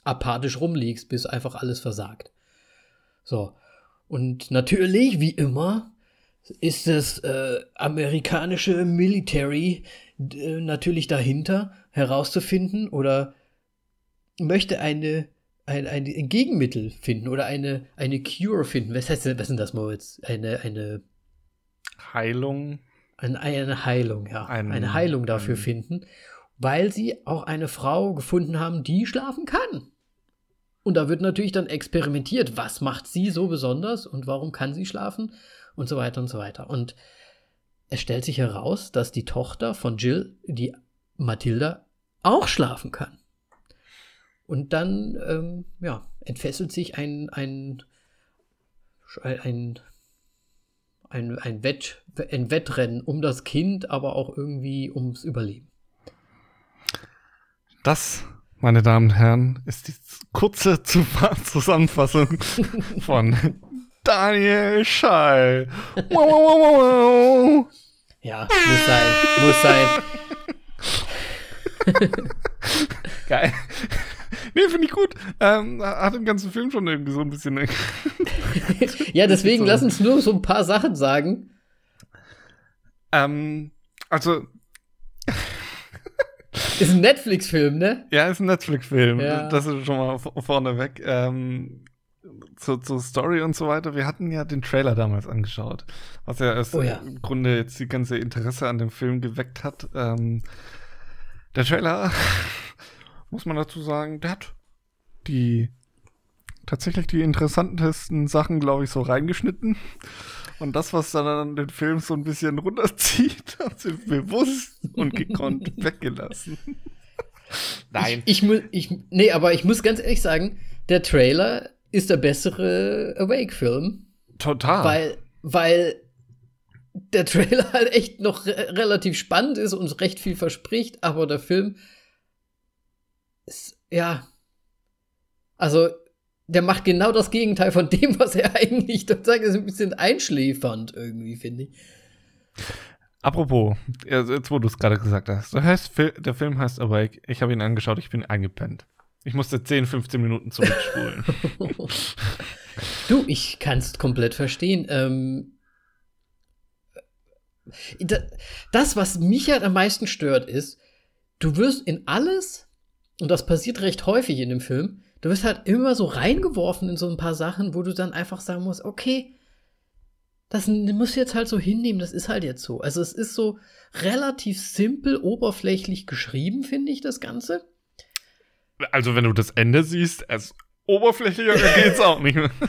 Speaker 2: apathisch rumliegst, bis einfach alles versagt. So. Und natürlich, wie immer, ist das äh, amerikanische Military äh, natürlich dahinter herauszufinden oder möchte eine, ein, ein, ein Gegenmittel finden oder eine, eine Cure finden. Was heißt denn, was ist denn das, Moritz? Eine, eine,
Speaker 1: Heilung.
Speaker 2: eine, eine Heilung, ja.
Speaker 1: Ein-
Speaker 2: eine Heilung dafür
Speaker 1: ein-
Speaker 2: finden, weil sie auch eine Frau gefunden haben, die schlafen kann. Und da wird natürlich dann experimentiert, was macht sie so besonders und warum kann sie schlafen und so weiter und so weiter. Und es stellt sich heraus, dass die Tochter von Jill, die Mathilda, auch schlafen kann. Und dann, ähm, ja, entfesselt sich ein, ein, ein, ein, ein, Wett, ein Wettrennen um das Kind, aber auch irgendwie ums Überleben.
Speaker 1: Das, meine Damen und Herren, ist die kurze Zu- Zusammenfassung von Daniel Schall. Wow, wow, wow, wow.
Speaker 2: Ja, muss sein, muss sein.
Speaker 1: Geil. Nee, finde ich gut. Ähm, hat den ganzen Film schon irgendwie so ein bisschen.
Speaker 2: Ja, deswegen lass uns nur so ein paar Sachen sagen.
Speaker 1: ähm, also,
Speaker 2: Ist ein Netflix-Film, ne?
Speaker 1: ja, ist ein Netflix-Film.
Speaker 2: Ja.
Speaker 1: Das ist schon mal vorneweg. Ähm, zur, zur Story und so weiter. Wir hatten ja den Trailer damals angeschaut, was ja erst
Speaker 2: Oh ja.
Speaker 1: im Grunde jetzt die ganze Interesse an dem Film geweckt hat. Ähm, der Trailer, muss man dazu sagen, der hat die tatsächlich die interessantesten Sachen, glaube ich, so reingeschnitten. Und das, was dann den Film so ein bisschen runterzieht, hat sie bewusst und gekonnt weggelassen. Nein.
Speaker 2: Ich, ich muss, ich, nee, aber ich muss ganz ehrlich sagen, der Trailer ist der bessere Awake-Film,
Speaker 1: Total.
Speaker 2: weil, weil der Trailer halt echt noch re relativ spannend ist und recht viel verspricht, aber der Film ist, ja, also, der macht genau das Gegenteil von dem, was er eigentlich dort sagt. ist ein bisschen einschläfernd irgendwie, finde ich.
Speaker 1: Apropos, jetzt wo du es gerade gesagt hast, der, heißt, der Film heißt Awake. Ich habe ihn angeschaut, ich bin eingepennt. Ich musste 10, 15 Minuten zurückspulen.
Speaker 2: Du, ich kann es komplett verstehen. Ähm, da- das, was mich halt am meisten stört, ist, du wirst in alles, und das passiert recht häufig in dem Film, du wirst halt immer so reingeworfen in so ein paar Sachen, wo du dann einfach sagen musst, okay, das musst du jetzt halt so hinnehmen, das ist halt jetzt so. Also es ist so relativ simpel, oberflächlich geschrieben, finde ich, das Ganze.
Speaker 1: Also wenn du das Ende siehst, als oberflächlicher geht's auch nicht mehr.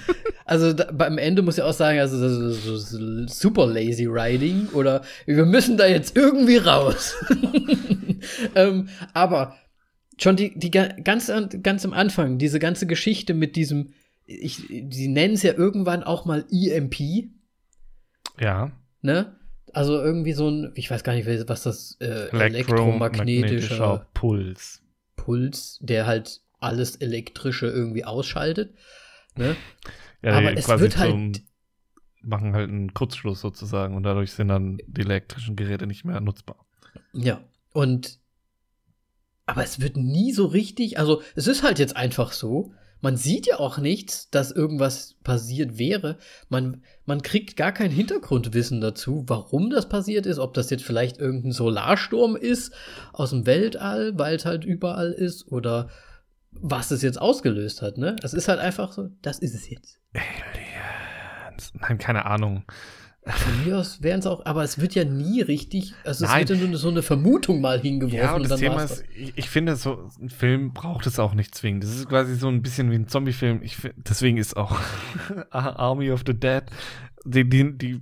Speaker 2: Also da, beim Ende muss ich auch sagen, also das ist, super lazy writing oder wir müssen da jetzt irgendwie raus. ähm, aber schon die, die ganz, ganz am Anfang, diese ganze Geschichte mit diesem, ich, sie nennen es ja irgendwann auch mal EMP.
Speaker 1: Ja.
Speaker 2: Ne? Also irgendwie so ein, ich weiß gar nicht, was das äh, elektromagnetischer
Speaker 1: Puls.
Speaker 2: Puls, der halt alles Elektrische irgendwie ausschaltet. Ne?
Speaker 1: Ja, Aber es wird halt. machen halt einen Kurzschluss sozusagen und dadurch sind dann die elektrischen Geräte nicht mehr nutzbar.
Speaker 2: Ja, und aber es wird nie so richtig, also es ist halt jetzt einfach so, man sieht ja auch nichts, dass irgendwas passiert wäre. Man, man kriegt gar kein Hintergrundwissen dazu, warum das passiert ist, ob das jetzt vielleicht irgendein Solarsturm ist aus dem Weltall, weil es halt überall ist, oder was es jetzt ausgelöst hat, ne? Es ist halt einfach so, das ist es jetzt.
Speaker 1: Aliens. Nein, keine Ahnung.
Speaker 2: Von mir aus wären es auch, aber es wird ja nie richtig, also Nein. es wird ja nur so eine Vermutung mal hingeworfen. Ja,
Speaker 1: und das und Thema ist, ich, ich, finde, so ein Film braucht es auch nicht zwingend. Das ist quasi so ein bisschen wie ein Zombie-Film. Deswegen ist auch Army of the Dead, die, die, die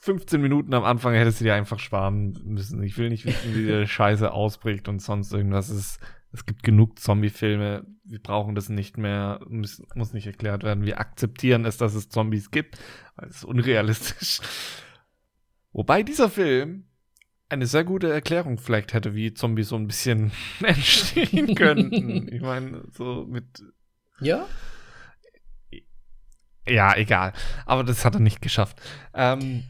Speaker 1: 15 Minuten am Anfang hättest du dir einfach sparen müssen. Ich will nicht wissen, wie die Scheiße ausbricht und sonst irgendwas. Es, es gibt genug Zombie-Filme. Wir brauchen das nicht mehr. Muss, muss nicht erklärt werden. Wir akzeptieren es, dass es Zombies gibt. Es ist unrealistisch. Wobei dieser Film eine sehr gute Erklärung vielleicht hätte, wie Zombies so ein bisschen entstehen könnten. ich meine, so mit.
Speaker 2: Ja?
Speaker 1: Ja, egal. Aber das hat er nicht geschafft. Ähm,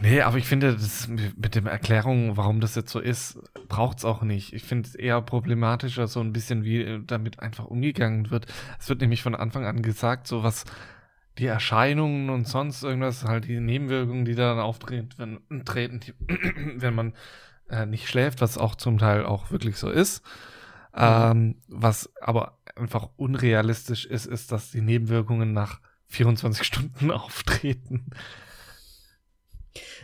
Speaker 1: Nee, aber ich finde, das mit dem Erklärung, warum das jetzt so ist, braucht es auch nicht. Ich finde es eher problematischer, so ein bisschen, wie äh, damit einfach umgegangen wird. Es wird nämlich von Anfang an gesagt, so was die Erscheinungen und sonst irgendwas, halt die Nebenwirkungen, die dann auftreten, wenn, treten, die, wenn man äh, nicht schläft, was auch zum Teil auch wirklich so ist. Ähm, was aber einfach unrealistisch ist, ist, dass die Nebenwirkungen nach 24 Stunden auftreten.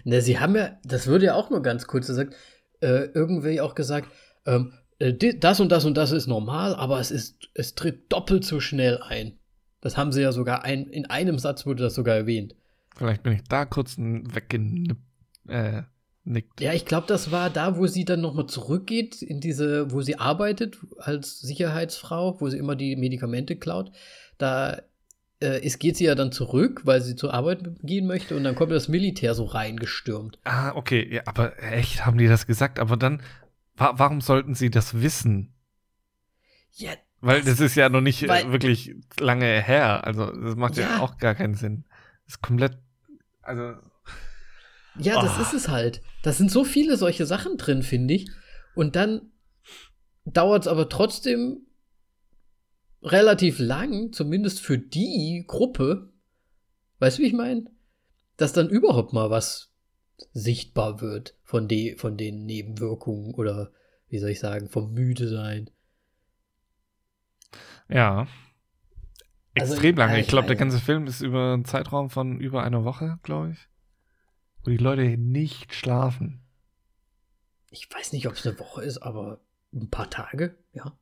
Speaker 2: Ne, sie haben ja, das würde ja auch nur ganz kurz gesagt, äh, irgendwie auch gesagt, ähm, äh, das und das und das ist normal, aber es ist, es tritt doppelt so schnell ein. Das haben sie ja sogar ein, in einem Satz wurde das sogar erwähnt.
Speaker 1: Vielleicht bin ich da kurz weggenickt. Äh,
Speaker 2: ja, ich glaube, das war da, wo sie dann nochmal zurückgeht, in diese, wo sie arbeitet als Sicherheitsfrau, wo sie immer die Medikamente klaut. Da äh, es geht sie ja dann zurück, weil sie zur Arbeit gehen möchte und dann kommt das Militär so reingestürmt.
Speaker 1: Ah, okay, ja, aber echt haben die das gesagt, aber dann, wa warum sollten sie das wissen?
Speaker 2: Ja.
Speaker 1: Weil das, ist ja noch nicht äh, weil, wirklich lange her, also das macht ja, ja auch gar keinen Sinn. Das ist komplett, also.
Speaker 2: Ja, oh. das ist es halt. Da sind so viele solche Sachen drin, finde ich. Und dann dauert es aber trotzdem relativ lang, zumindest für die Gruppe, weißt du, wie ich meine? Dass dann überhaupt mal was sichtbar wird von, de von den Nebenwirkungen oder, wie soll ich sagen, vom Müde sein.
Speaker 1: Ja. Also Extrem also, lange. Ich glaube, der ganze Film ist über einen Zeitraum von über einer Woche, glaube ich. Wo die Leute nicht schlafen.
Speaker 2: Ich weiß nicht, ob es eine Woche ist, aber ein paar Tage, ja.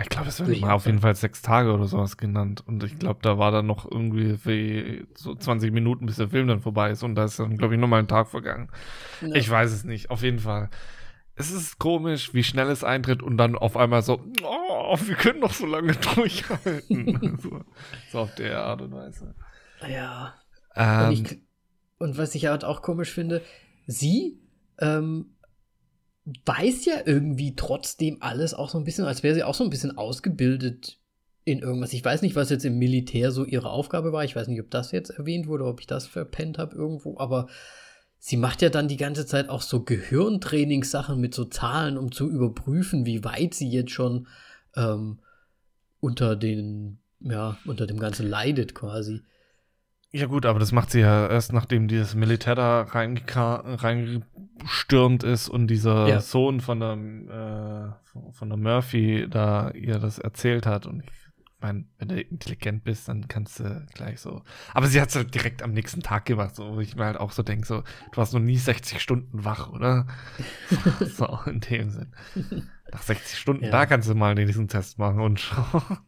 Speaker 1: Ich glaube, es wird mal auf jeden Fall sechs Tage oder sowas genannt. Und ich glaube, da war dann noch irgendwie so 20 Minuten, bis der Film dann vorbei ist. Und da ist dann, glaube ich, nochmal ein Tag vergangen. Ja. Ich weiß es nicht. Auf jeden Fall. Es ist komisch, wie schnell es eintritt und dann auf einmal so, oh, wir können noch so lange durchhalten. so, so, auf der Art und Weise.
Speaker 2: Ja. Ähm, und, ich, und was ich halt auch komisch finde, sie ähm, weiß ja irgendwie trotzdem alles auch so ein bisschen, als wäre sie auch so ein bisschen ausgebildet in irgendwas. Ich weiß nicht, was jetzt im Militär so ihre Aufgabe war. Ich weiß nicht, ob das jetzt erwähnt wurde, ob ich das verpennt habe irgendwo, aber sie macht ja dann die ganze Zeit auch so Gehirntrainingssachen mit so Zahlen, um zu überprüfen, wie weit sie jetzt schon ähm, unter den, ja, unter dem Ganzen leidet quasi.
Speaker 1: Ja gut, aber das macht sie ja erst, nachdem dieses Militär da reingestürmt ist und dieser ja. Sohn von der, äh, von der Murphy da ihr das erzählt hat. Und ich meine, wenn du intelligent bist, dann kannst du gleich so. Aber sie hat es halt direkt am nächsten Tag gemacht, so wo ich mir halt auch so denke, so, du warst noch nie 60 Stunden wach, oder? so, in dem Sinn. Nach 60 Stunden, ja. da kannst du mal diesen Test machen und schauen.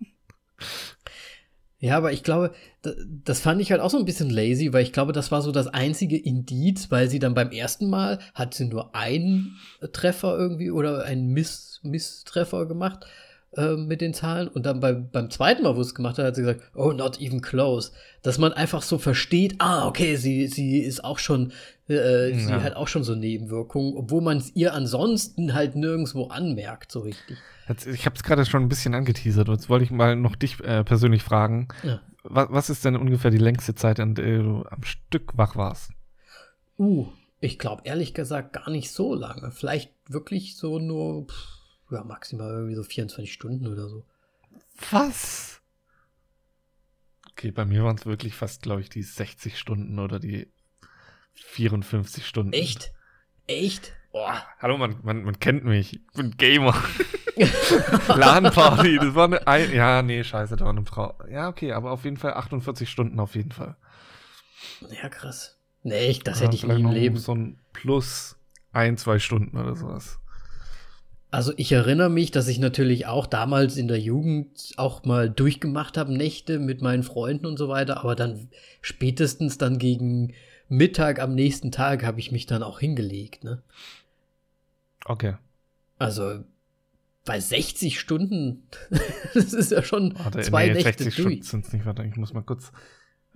Speaker 2: Ja, aber ich glaube, das fand ich halt auch so ein bisschen lazy, weil ich glaube, das war so das einzige Indiz, weil sie dann beim ersten Mal hat sie nur einen Treffer irgendwie oder einen Miss Misstreffer gemacht äh, mit den Zahlen und dann beim, beim zweiten Mal, wo es gemacht hat, hat sie gesagt, oh, not even close. Dass man einfach so versteht, ah, okay, sie, sie ist auch schon, äh, ja. sie hat auch schon so Nebenwirkungen, obwohl man es ihr ansonsten halt nirgendwo anmerkt, so richtig.
Speaker 1: Jetzt, ich habe es gerade schon ein bisschen angeteasert. Jetzt wollte ich mal noch dich äh, persönlich fragen. Ja. Was, was ist denn ungefähr die längste Zeit, an der du am Stück wach warst?
Speaker 2: Uh, ich glaube ehrlich gesagt gar nicht so lange. Vielleicht wirklich so nur, pff, ja, maximal irgendwie so 24 Stunden oder so.
Speaker 1: Was? Okay, bei mir waren es wirklich fast, glaube ich, die 60 Stunden oder die 54 Stunden.
Speaker 2: Echt? Echt?
Speaker 1: Boah, hallo, man, man, man kennt mich. Ich bin Gamer. LAN-Party, das war eine. Ein ja, nee, scheiße, da war eine Frau. Ja, okay, aber auf jeden Fall 48 Stunden auf jeden Fall.
Speaker 2: Ja, krass. Nee, ich, das ja, hätte ich nie im Leben.
Speaker 1: So ein Plus ein, zwei Stunden oder sowas.
Speaker 2: Also ich erinnere mich, dass ich natürlich auch damals in der Jugend auch mal durchgemacht habe, Nächte mit meinen Freunden und so weiter, aber dann spätestens dann gegen Mittag am nächsten Tag habe ich mich dann auch hingelegt, ne?
Speaker 1: Okay.
Speaker 2: Also bei 60 Stunden, das ist ja schon Warte, zwei nee, Nächte 60 durch.
Speaker 1: Stunden nicht, warte, ich muss mal kurz.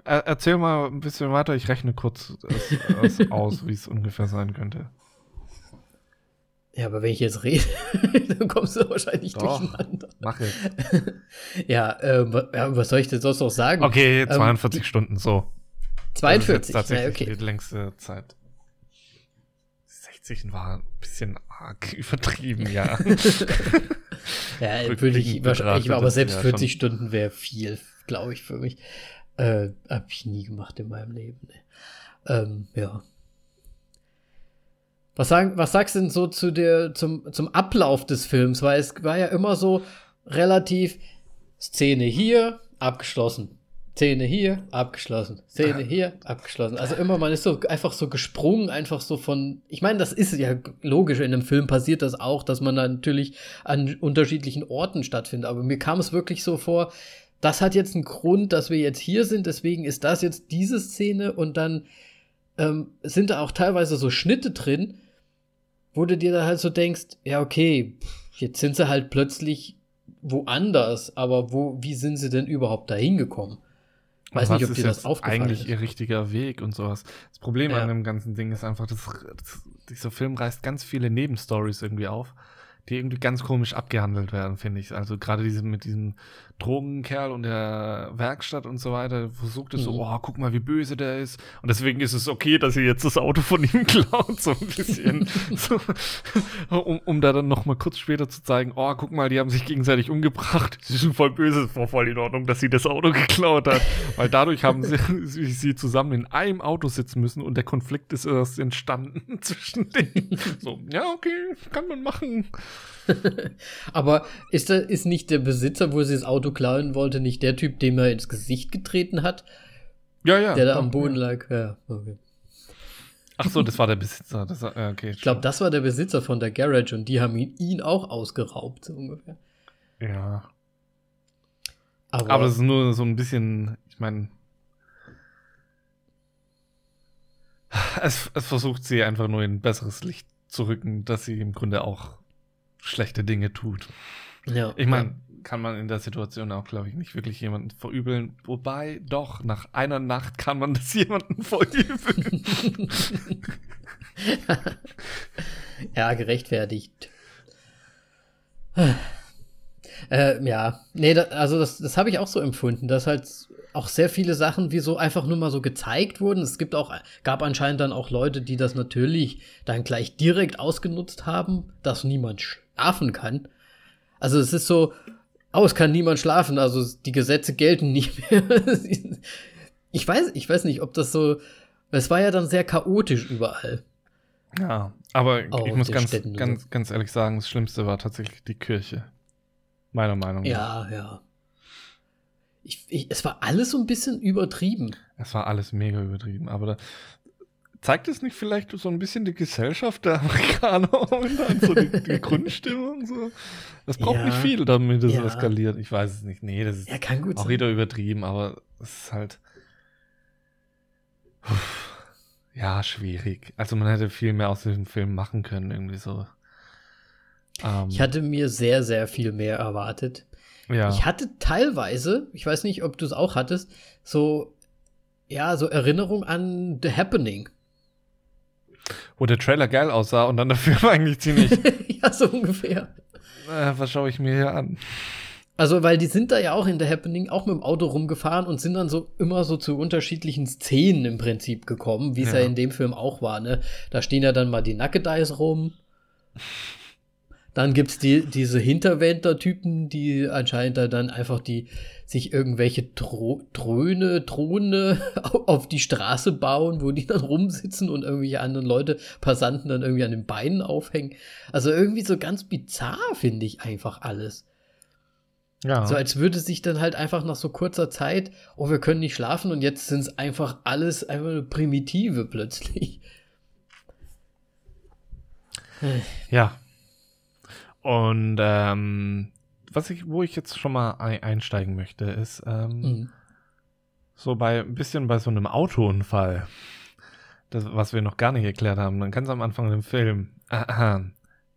Speaker 1: Er, erzähl mal ein bisschen weiter, ich rechne kurz es, es aus, wie es ungefähr sein könnte.
Speaker 2: Ja, aber wenn ich jetzt rede, dann kommst du wahrscheinlich Doch, durcheinander.
Speaker 1: Mach jetzt.
Speaker 2: ja, äh, ja, was soll ich denn sonst noch sagen?
Speaker 1: Okay, 42 ähm, Stunden, so.
Speaker 2: 42,
Speaker 1: das ist tatsächlich ja, okay. die längste Zeit. 60 war ein bisschen arg übertrieben, ja.
Speaker 2: ja, würde ich wahrscheinlich, aber selbst ja 40 Stunden wäre viel, glaube ich, für mich. Äh, hab ich nie gemacht in meinem Leben. Ne. Ähm, ja. Was, sagen, was sagst du denn so zu der, zum, zum Ablauf des Films? Weil es war ja immer so relativ Szene hier, abgeschlossen. Szene hier, abgeschlossen. Szene hier, abgeschlossen. Also immer, man ist so einfach so gesprungen, einfach so von. Ich meine, das ist ja logisch, in einem Film passiert das auch, dass man dann natürlich an unterschiedlichen Orten stattfindet. Aber mir kam es wirklich so vor, das hat jetzt einen Grund, dass wir jetzt hier sind, deswegen ist das jetzt diese Szene und dann ähm, sind da auch teilweise so Schnitte drin, wo du dir da halt so denkst, ja, okay, jetzt sind sie halt plötzlich woanders, aber wo, wie sind sie denn überhaupt da hingekommen?
Speaker 1: Weiß nicht, ob dir das aufgefallen eigentlich ist. eigentlich ihr richtiger Weg und sowas. Das Problem ja. an dem ganzen Ding ist einfach, dass, dass dieser Film reißt ganz viele Nebenstories irgendwie auf die irgendwie ganz komisch abgehandelt werden, finde ich. Also gerade diese mit diesem Drogenkerl und der Werkstatt und so weiter, versucht es mhm. so, oh, guck mal, wie böse der ist. Und deswegen ist es okay, dass sie jetzt das Auto von ihm klaut, so ein bisschen. so, um, um da dann noch mal kurz später zu zeigen, oh, guck mal, die haben sich gegenseitig umgebracht. Sie sind voll böse, es war voll in Ordnung, dass sie das Auto geklaut hat. Weil dadurch haben sie, sie zusammen in einem Auto sitzen müssen und der Konflikt ist erst entstanden zwischen denen. So, ja, okay, kann man machen.
Speaker 2: Aber ist, da, ist nicht der Besitzer, wo sie das Auto klauen wollte, nicht der Typ, dem er ins Gesicht getreten hat?
Speaker 1: Ja, ja.
Speaker 2: Der da am Boden lag. Ja, okay.
Speaker 1: Ach so, das war der Besitzer. Das, okay,
Speaker 2: ich glaube, das war der Besitzer von der Garage und die haben ihn, ihn auch ausgeraubt, so ungefähr.
Speaker 1: Ja. Aber, Aber es ist nur so ein bisschen, ich meine, es, es versucht sie einfach nur in ein besseres Licht zu rücken, dass sie im Grunde auch schlechte Dinge tut. Ja. Ich meine, kann man in der Situation auch, glaube ich, nicht wirklich jemanden verübeln. Wobei, doch, nach einer Nacht kann man das jemanden verübeln.
Speaker 2: ja, gerechtfertigt. Äh, ja, nee, da, also das, das habe ich auch so empfunden, dass halt auch sehr viele Sachen wie so einfach nur mal so gezeigt wurden. Es gibt auch, gab anscheinend dann auch Leute, die das natürlich dann gleich direkt ausgenutzt haben, dass niemand schlafen kann. Also es ist so, oh, es kann niemand schlafen, also die Gesetze gelten nicht mehr. Ich weiß, ich weiß nicht, ob das so. Es war ja dann sehr chaotisch überall.
Speaker 1: Ja, aber
Speaker 2: Auch
Speaker 1: ich muss ganz,
Speaker 2: Städten
Speaker 1: ganz, ganz ehrlich sagen, das Schlimmste war tatsächlich die Kirche. Meiner Meinung nach.
Speaker 2: Ja, ja. Ich, ich, es war alles so ein bisschen übertrieben.
Speaker 1: Es war alles mega übertrieben, aber da zeigt es nicht vielleicht so ein bisschen die Gesellschaft der Amerikaner so die, die Grundstimmung so? Das braucht
Speaker 2: Ja.
Speaker 1: nicht viel, damit es
Speaker 2: Ja.
Speaker 1: eskaliert. Ich weiß es nicht. Nee, das ist
Speaker 2: Ja, kann gut
Speaker 1: auch
Speaker 2: sein.
Speaker 1: wieder übertrieben, aber es ist halt ja schwierig. Also man hätte viel mehr aus diesem Film machen können, irgendwie so. Ähm,
Speaker 2: Ich hatte mir sehr, sehr viel mehr erwartet.
Speaker 1: ja.
Speaker 2: Ich hatte teilweise, ich weiß nicht, ob du es auch hattest, so, ja, so Erinnerung an The Happening.
Speaker 1: Wo der Trailer geil aussah und dann der Film eigentlich ziemlich,
Speaker 2: ja, so ungefähr.
Speaker 1: äh, was schaue ich mir hier an?
Speaker 2: Also, weil die sind da ja auch in The Happening auch mit dem Auto rumgefahren und sind dann so immer so zu unterschiedlichen Szenen im Prinzip gekommen, wie es ja.
Speaker 1: Ja.
Speaker 2: in dem Film auch war, ne? Da stehen ja dann mal die Nackedeis rum. Dann gibt's die, diese Hinterwäldler-Typen, die anscheinend da dann einfach die sich irgendwelche Dröhne, Drohne auf die Straße bauen, wo die dann rumsitzen und irgendwelche anderen Leute, Passanten dann irgendwie an den Beinen aufhängen. Also irgendwie so ganz bizarr, finde ich einfach alles.
Speaker 1: Ja.
Speaker 2: So als würde sich dann halt einfach nach so kurzer Zeit, oh, wir können nicht schlafen und jetzt sind es einfach alles einfach nur Primitive plötzlich.
Speaker 1: Ja. Und ähm, was ich, wo ich jetzt schon mal ein, einsteigen möchte, ist ähm,
Speaker 2: Mhm.
Speaker 1: so bei ein bisschen bei so einem Autounfall, das, was wir noch gar nicht erklärt haben, dann ganz am Anfang im Film. Aha,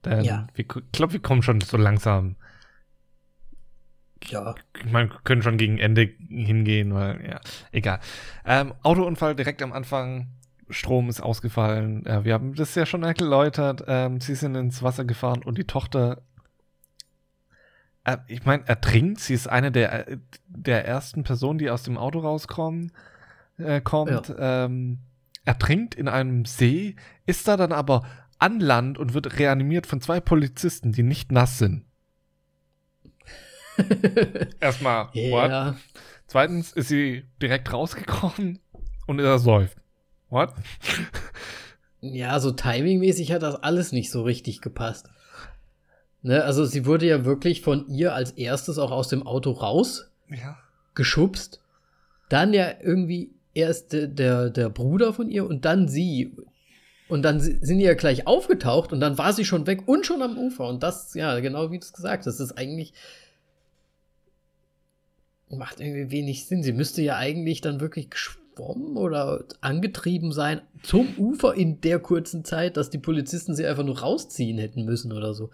Speaker 1: dann,
Speaker 2: Ja.
Speaker 1: wir, ich glaube, wir kommen schon so langsam.
Speaker 2: Ja.
Speaker 1: Ich meine, können schon gegen Ende hingehen, weil, ja, egal. Ähm, Autounfall direkt am Anfang. Strom ist ausgefallen. Ja, wir haben das ja schon erläutert. Ähm, sie sind ins Wasser gefahren und die Tochter, äh, ich meine, ertrinkt. Sie ist eine der, äh, der ersten Personen, die aus dem Auto rauskommen, äh, kommt. Ähm, ertrinkt in einem See, ist da dann aber an Land und wird reanimiert von zwei Polizisten, die nicht nass sind. Erstmal?
Speaker 2: Ja.
Speaker 1: Zweitens ist sie direkt rausgekommen und er säuft. What?
Speaker 2: Ja, so timingmäßig hat das alles nicht so richtig gepasst. Ne, also sie wurde ja wirklich von ihr als erstes auch aus dem Auto rausgeschubst.
Speaker 1: Ja.
Speaker 2: Dann ja irgendwie erst der, der, der Bruder von ihr und dann sie. Und dann si- sind die ja gleich aufgetaucht und dann war sie schon weg und schon am Ufer. Und das, ja, genau wie du es gesagt hast, das ist eigentlich. Macht irgendwie wenig Sinn. Sie müsste ja eigentlich dann wirklich geschwommen oder angetrieben sein zum Ufer in der kurzen Zeit, dass die Polizisten sie einfach nur rausziehen hätten müssen oder so.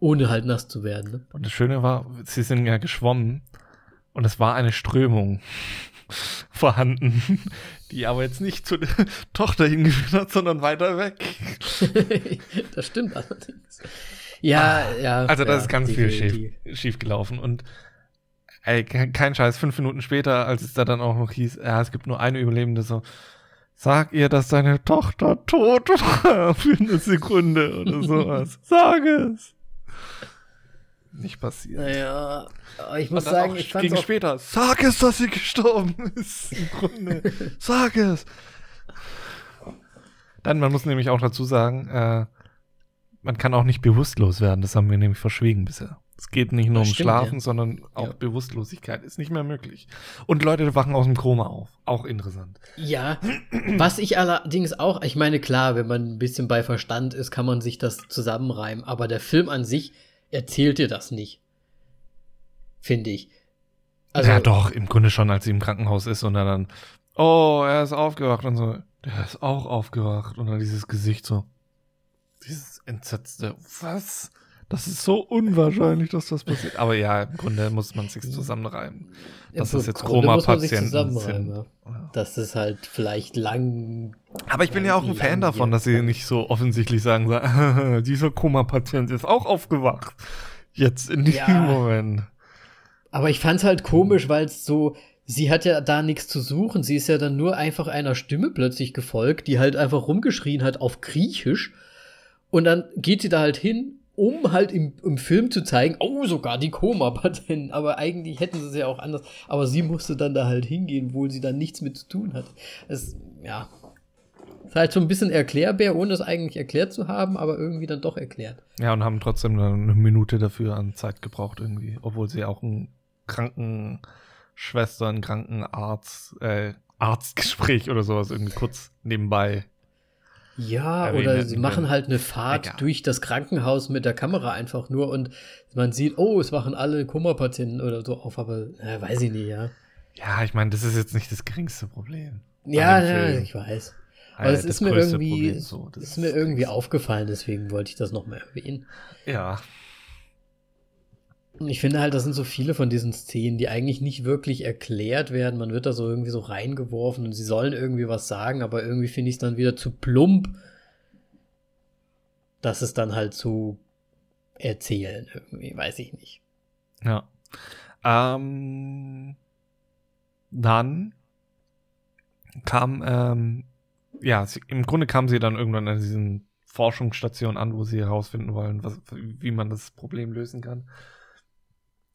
Speaker 2: Ohne halt nass zu werden. Ne?
Speaker 1: Und das Schöne war, sie sind ja geschwommen und es war eine Strömung vorhanden, die aber jetzt nicht zu der Tochter hingeführt hat, sondern weiter weg.
Speaker 2: das stimmt allerdings. Ja, ja.
Speaker 1: Also da
Speaker 2: ja,
Speaker 1: ist ganz viel schief, schief gelaufen und ey, ke- kein Scheiß, fünf Minuten später, als es da dann auch noch hieß, ja, es gibt nur eine Überlebende, so, sag ihr, dass deine Tochter tot war für eine Sekunde oder sowas. Sag es. Nicht passiert.
Speaker 2: Naja, ich muss sagen,
Speaker 1: auch
Speaker 2: ich fand's
Speaker 1: gegen
Speaker 2: auch
Speaker 1: später, sag es, dass sie gestorben ist. Im Grunde. sag es. Dann, man muss nämlich auch dazu sagen, äh, man kann auch nicht bewusstlos werden. Das haben wir nämlich verschwiegen bisher. Es geht nicht nur
Speaker 2: Das
Speaker 1: um
Speaker 2: stimmt,
Speaker 1: Schlafen,
Speaker 2: ja.
Speaker 1: sondern auch
Speaker 2: Ja.
Speaker 1: Bewusstlosigkeit ist nicht mehr möglich. Und Leute wachen aus dem Koma auf. Auch interessant.
Speaker 2: Ja, was ich allerdings auch, ich meine, klar, wenn man ein bisschen bei Verstand ist, kann man sich das zusammenreimen, aber der Film an sich erzählt dir das nicht. Finde ich. Also,
Speaker 1: ja, doch, im Grunde schon, als sie im Krankenhaus ist und dann, oh, er ist aufgewacht und so, der ist auch aufgewacht und dann dieses Gesicht so, dieses entsetzte, was? Das ist so unwahrscheinlich, dass das passiert. Aber ja, im Grunde muss man sich zusammenreimen.
Speaker 2: Im
Speaker 1: das jetzt Koma-Patienten
Speaker 2: zusammenreimen,
Speaker 1: sind.
Speaker 2: ja. Das ist halt vielleicht lang.
Speaker 1: Aber ich bin ja auch ein Fan davon, dass sie nicht so offensichtlich sagen, dieser Koma-Patient ist auch aufgewacht. Jetzt in diesem
Speaker 2: Ja.
Speaker 1: Moment.
Speaker 2: Aber ich fand's halt komisch, weil es so, sie hat ja da nichts zu suchen. Sie ist ja dann nur einfach einer Stimme plötzlich gefolgt, die halt einfach rumgeschrien hat auf Griechisch. Und dann geht sie da halt hin um halt im, im Film zu zeigen, oh, sogar die Koma-Patenten. Aber eigentlich hätten sie es ja auch anders. Aber sie musste dann da halt hingehen, wo sie dann nichts mit zu tun hat. Es, ja. Ist halt so ein bisschen erklärbar, ohne es eigentlich erklärt zu haben, aber irgendwie dann doch erklärt.
Speaker 1: Ja, und haben trotzdem eine Minute dafür an Zeit gebraucht irgendwie, obwohl sie auch einen Krankenschwester, einen Krankenarzt, äh, Arztgespräch oder sowas irgendwie kurz nebenbei
Speaker 2: ja, oder sie machen halt eine Fahrt Egal. durch das Krankenhaus mit der Kamera einfach nur und man sieht, oh, es wachen alle Kummerpatienten oder so auf, aber äh, weiß ich nicht, ja.
Speaker 1: Ja, ich meine, das ist jetzt nicht das geringste Problem.
Speaker 2: Ja, ja, ich weiß. Aber es ist mir irgendwie, so, ist mir irgendwie aufgefallen, deswegen wollte ich das nochmal erwähnen.
Speaker 1: Ja,
Speaker 2: ich finde halt, das sind so viele von diesen Szenen, die eigentlich nicht wirklich erklärt werden. Man wird da so irgendwie so reingeworfen und sie sollen irgendwie was sagen, aber irgendwie finde ich es dann wieder zu plump, dass es dann halt zu erzählen irgendwie, weiß ich nicht.
Speaker 1: Ja. Ähm, dann kam, ähm, ja, sie, im Grunde kam sie dann irgendwann an diesen Forschungsstation an, wo sie herausfinden wollen, was, wie man das Problem lösen kann.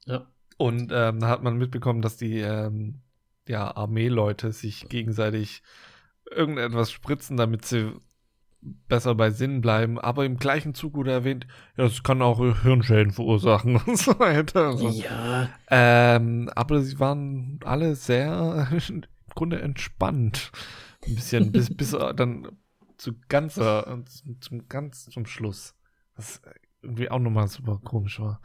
Speaker 2: Ja.
Speaker 1: Und ähm, da hat man mitbekommen, dass die ähm, ja, Armeeleute sich gegenseitig irgendetwas spritzen, damit sie besser bei Sinn bleiben, aber im gleichen Zug wurde erwähnt, ja, das kann auch Hirnschäden verursachen und so weiter. Also,
Speaker 2: ja.
Speaker 1: Ähm, aber sie waren alle sehr im Grunde entspannt. Ein bisschen, bis, bis dann zu ganzer, zum ganz zum Schluss. Was irgendwie auch nochmal super komisch war.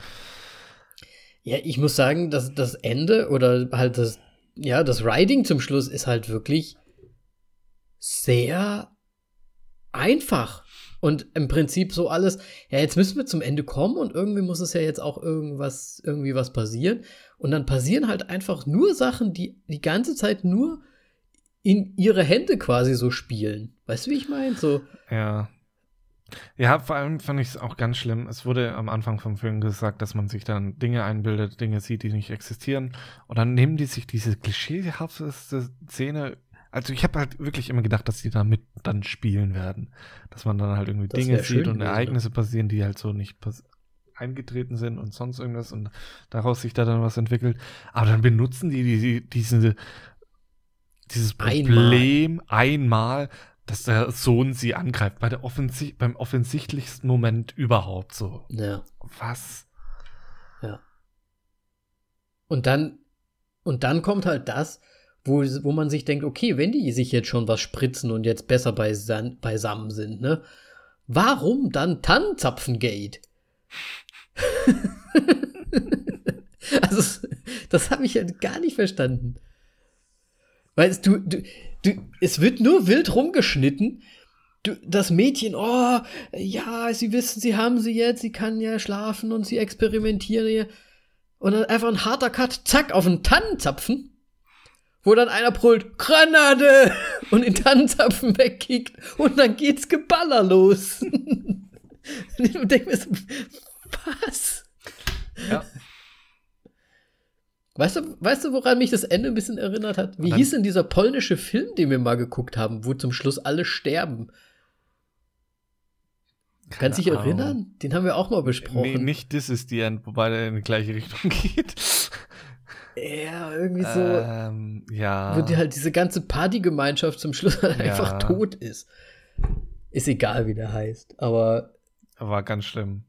Speaker 2: Ja, ich muss sagen, dass das Ende oder halt das, ja, das Writing zum Schluss ist halt wirklich sehr einfach. Und im Prinzip so alles, ja, jetzt müssen wir zum Ende kommen und irgendwie muss es ja jetzt auch irgendwas, irgendwie was passieren. Und dann passieren halt einfach nur Sachen, die die ganze Zeit nur in ihre Hände quasi so spielen. Weißt du, wie ich meine? So.
Speaker 1: Ja. Ja, vor allem fand ich es auch ganz schlimm. Es wurde am Anfang vom Film gesagt, dass man sich dann Dinge einbildet, Dinge sieht, die nicht existieren. Und dann nehmen die sich diese klischeehafteste Szene. Also ich habe halt wirklich immer gedacht, dass die damit dann spielen werden. Dass man dann halt irgendwie das Dinge sieht und Ereignisse ne? passieren, die halt so nicht eingetreten sind und sonst irgendwas und daraus sich da dann was entwickelt. Aber dann benutzen die, die diese, dieses Problem einmal, einmal dass der Sohn sie angreift, bei der Offensi beim offensichtlichsten Moment überhaupt so.
Speaker 2: Ja.
Speaker 1: Was?
Speaker 2: Ja. Und dann, und dann kommt halt das, wo, wo man sich denkt, okay, wenn die sich jetzt schon was spritzen und jetzt besser beisam, beisammen sind, ne? Warum dann Tannenzapfengate? also, das habe ich ja gar nicht verstanden. Weil du, du, du, es wird nur wild rumgeschnitten. Du, das Mädchen, oh, ja, sie wissen, sie haben sie jetzt, sie kann ja schlafen und sie experimentieren hier. Und dann einfach ein harter Cut, zack, auf einen Tannenzapfen, wo dann einer brüllt, Granate! und den Tannenzapfen wegkickt und dann geht's Geballer los. und ich denke mir so, was? Ja. Weißt du, weißt du, woran mich das Ende ein bisschen erinnert hat? Wie hieß denn dieser polnische Film, den wir mal geguckt haben, wo zum Schluss alle sterben? Kannst du dich erinnern? Den haben wir auch mal besprochen. Nee,
Speaker 1: nicht This is the End, wobei der in die gleiche Richtung geht.
Speaker 2: Ja, irgendwie so.
Speaker 1: Ähm, ja.
Speaker 2: Wo die halt diese ganze Partygemeinschaft zum Schluss halt ja. einfach tot ist. Ist egal, wie der heißt, aber.
Speaker 1: War ganz schlimm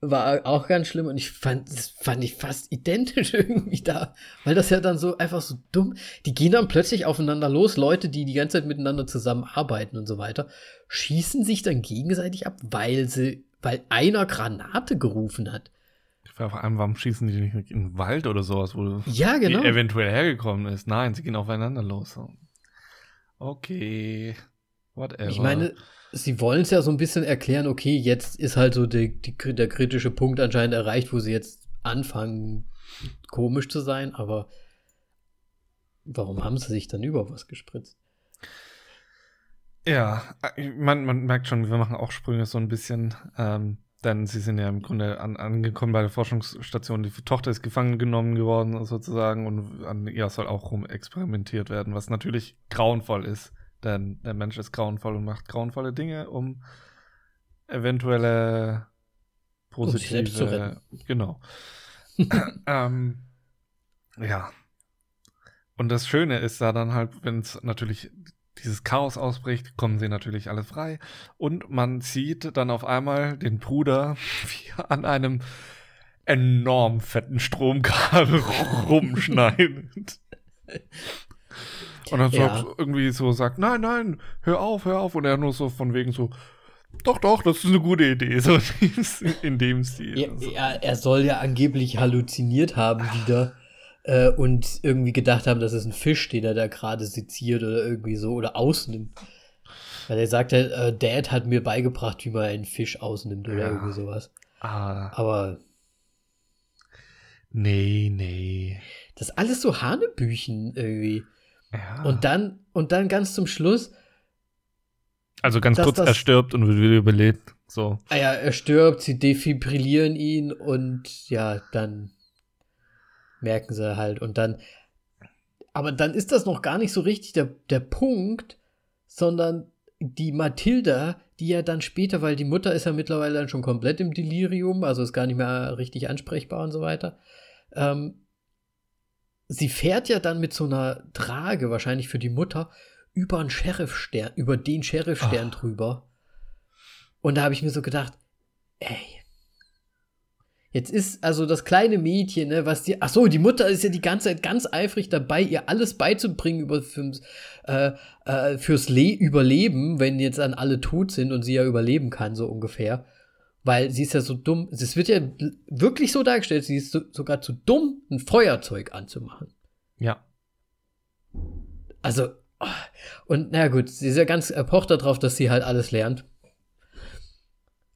Speaker 2: war auch ganz schlimm und ich fand, das fand ich fast identisch irgendwie da, weil das ja dann so einfach so dumm, die gehen dann plötzlich aufeinander los, Leute, die die ganze Zeit miteinander zusammenarbeiten und so weiter, schießen sich dann gegenseitig ab, weil sie, weil einer Granate gerufen hat.
Speaker 1: Vor allem, warum schießen die nicht in den Wald oder sowas, wo
Speaker 2: ja, genau.
Speaker 1: die eventuell hergekommen ist? Nein, sie gehen aufeinander los. Okay, whatever.
Speaker 2: Ich meine, sie wollen es ja so ein bisschen erklären, okay, jetzt ist halt so die, die, der kritische Punkt anscheinend erreicht, wo sie jetzt anfangen, komisch zu sein, aber warum haben sie sich dann über was gespritzt?
Speaker 1: Ja, man, man merkt schon, wir machen auch Sprünge so ein bisschen, ähm, denn sie sind ja im Grunde an, angekommen bei der Forschungsstation. Die Tochter ist gefangen genommen geworden, sozusagen, und an ihr soll auch rum experimentiert werden, was natürlich grauenvoll ist. Denn der Mensch ist grauenvoll und macht grauenvolle Dinge, um eventuelle positive. Genau. ähm, ja. Und das Schöne ist da dann halt, wenn es natürlich dieses Chaos ausbricht, kommen sie natürlich alle frei. Und man sieht dann auf einmal den Bruder wie er an einem enorm fetten Stromkabel rumschneidet. Und dann ja. so irgendwie so sagt, nein, nein, hör auf, hör auf. Und er nur so von wegen so, doch, doch, das ist eine gute Idee, so in dem Stil.
Speaker 2: Ja, ja, er soll ja angeblich halluziniert haben wieder äh, und irgendwie gedacht haben, das ist ein Fisch, den er da gerade seziert oder irgendwie so oder ausnimmt. Weil er sagt, äh, Dad hat mir beigebracht, wie man einen Fisch ausnimmt oder ja. irgendwie sowas. Ah. Aber.
Speaker 1: Nee, nee.
Speaker 2: Das ist alles so Hanebüchen irgendwie. Ja. Und dann, und dann ganz zum Schluss.
Speaker 1: Also ganz kurz, das, er stirbt und wird wieder überlebt. So.
Speaker 2: Ah ja, er stirbt, sie defibrillieren ihn und ja, dann merken sie halt. Und dann, aber dann ist das noch gar nicht so richtig der, der Punkt, sondern die Mathilda, die ja dann später, weil die Mutter ist ja mittlerweile dann schon komplett im Delirium, also ist gar nicht mehr richtig ansprechbar und so weiter. Ähm, sie fährt ja dann mit so einer Trage, wahrscheinlich für die Mutter, über einen Sheriffstern, über den Sheriffstern oh. drüber. Und da habe ich mir so gedacht, ey, Jetzt ist also das kleine Mädchen, ne, was die, ach so, die Mutter ist ja die ganze Zeit ganz eifrig dabei, ihr alles beizubringen über fürs, äh, äh, fürs Le Überleben, wenn jetzt dann alle tot sind und sie ja überleben kann, so ungefähr. Weil sie ist ja so dumm, es wird ja wirklich so dargestellt, sie ist so, sogar zu dumm, ein Feuerzeug anzumachen.
Speaker 1: Ja.
Speaker 2: Also, und na gut, sie ist ja ganz erpocht darauf, dass sie halt alles lernt.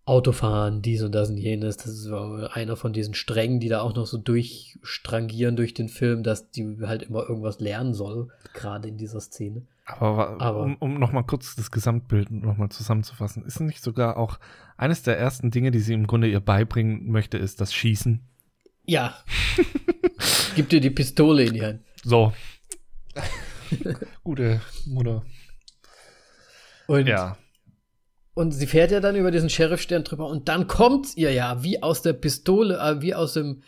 Speaker 2: Autofahren, dies und das und jenes. Das ist einer von diesen Strängen, die da auch noch so durchstrangieren durch den Film, dass die halt immer irgendwas lernen soll, gerade in dieser Szene.
Speaker 1: Aber, Aber um, um nochmal kurz das Gesamtbild nochmal zusammenzufassen, ist nicht sogar auch eines der ersten Dinge, die sie im Grunde ihr beibringen möchte, ist das Schießen?
Speaker 2: Ja. Gib dir die Pistole in die Hand.
Speaker 1: So. Gute Mutter.
Speaker 2: Und ja. Und sie fährt ja dann über diesen Sheriffstern drüber und dann kommt ihr ja wie aus der Pistole, äh, wie aus dem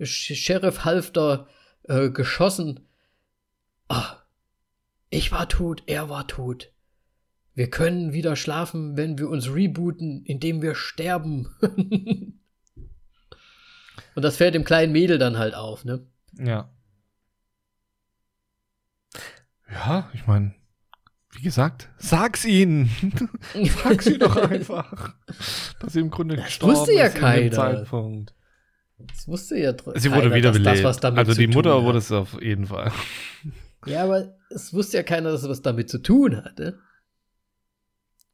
Speaker 2: Sheriff-Halfter äh, geschossen. Ah, ich war tot, er war tot. Wir können wieder schlafen, wenn wir uns rebooten, indem wir sterben. und das fällt dem kleinen Mädel dann halt auf, ne?
Speaker 1: Ja. Ja, ich meine, wie gesagt, sag's ihnen. sag's ihnen doch einfach. dass sie im Grunde
Speaker 2: das gestorben wusste ja ist keiner. Zeitpunkt. Das wusste ja
Speaker 1: Sie wurde wiederbelebt. also die Mutter wurde es auf jeden Fall.
Speaker 2: Ja, aber es wusste ja keiner, dass es was damit zu tun hatte.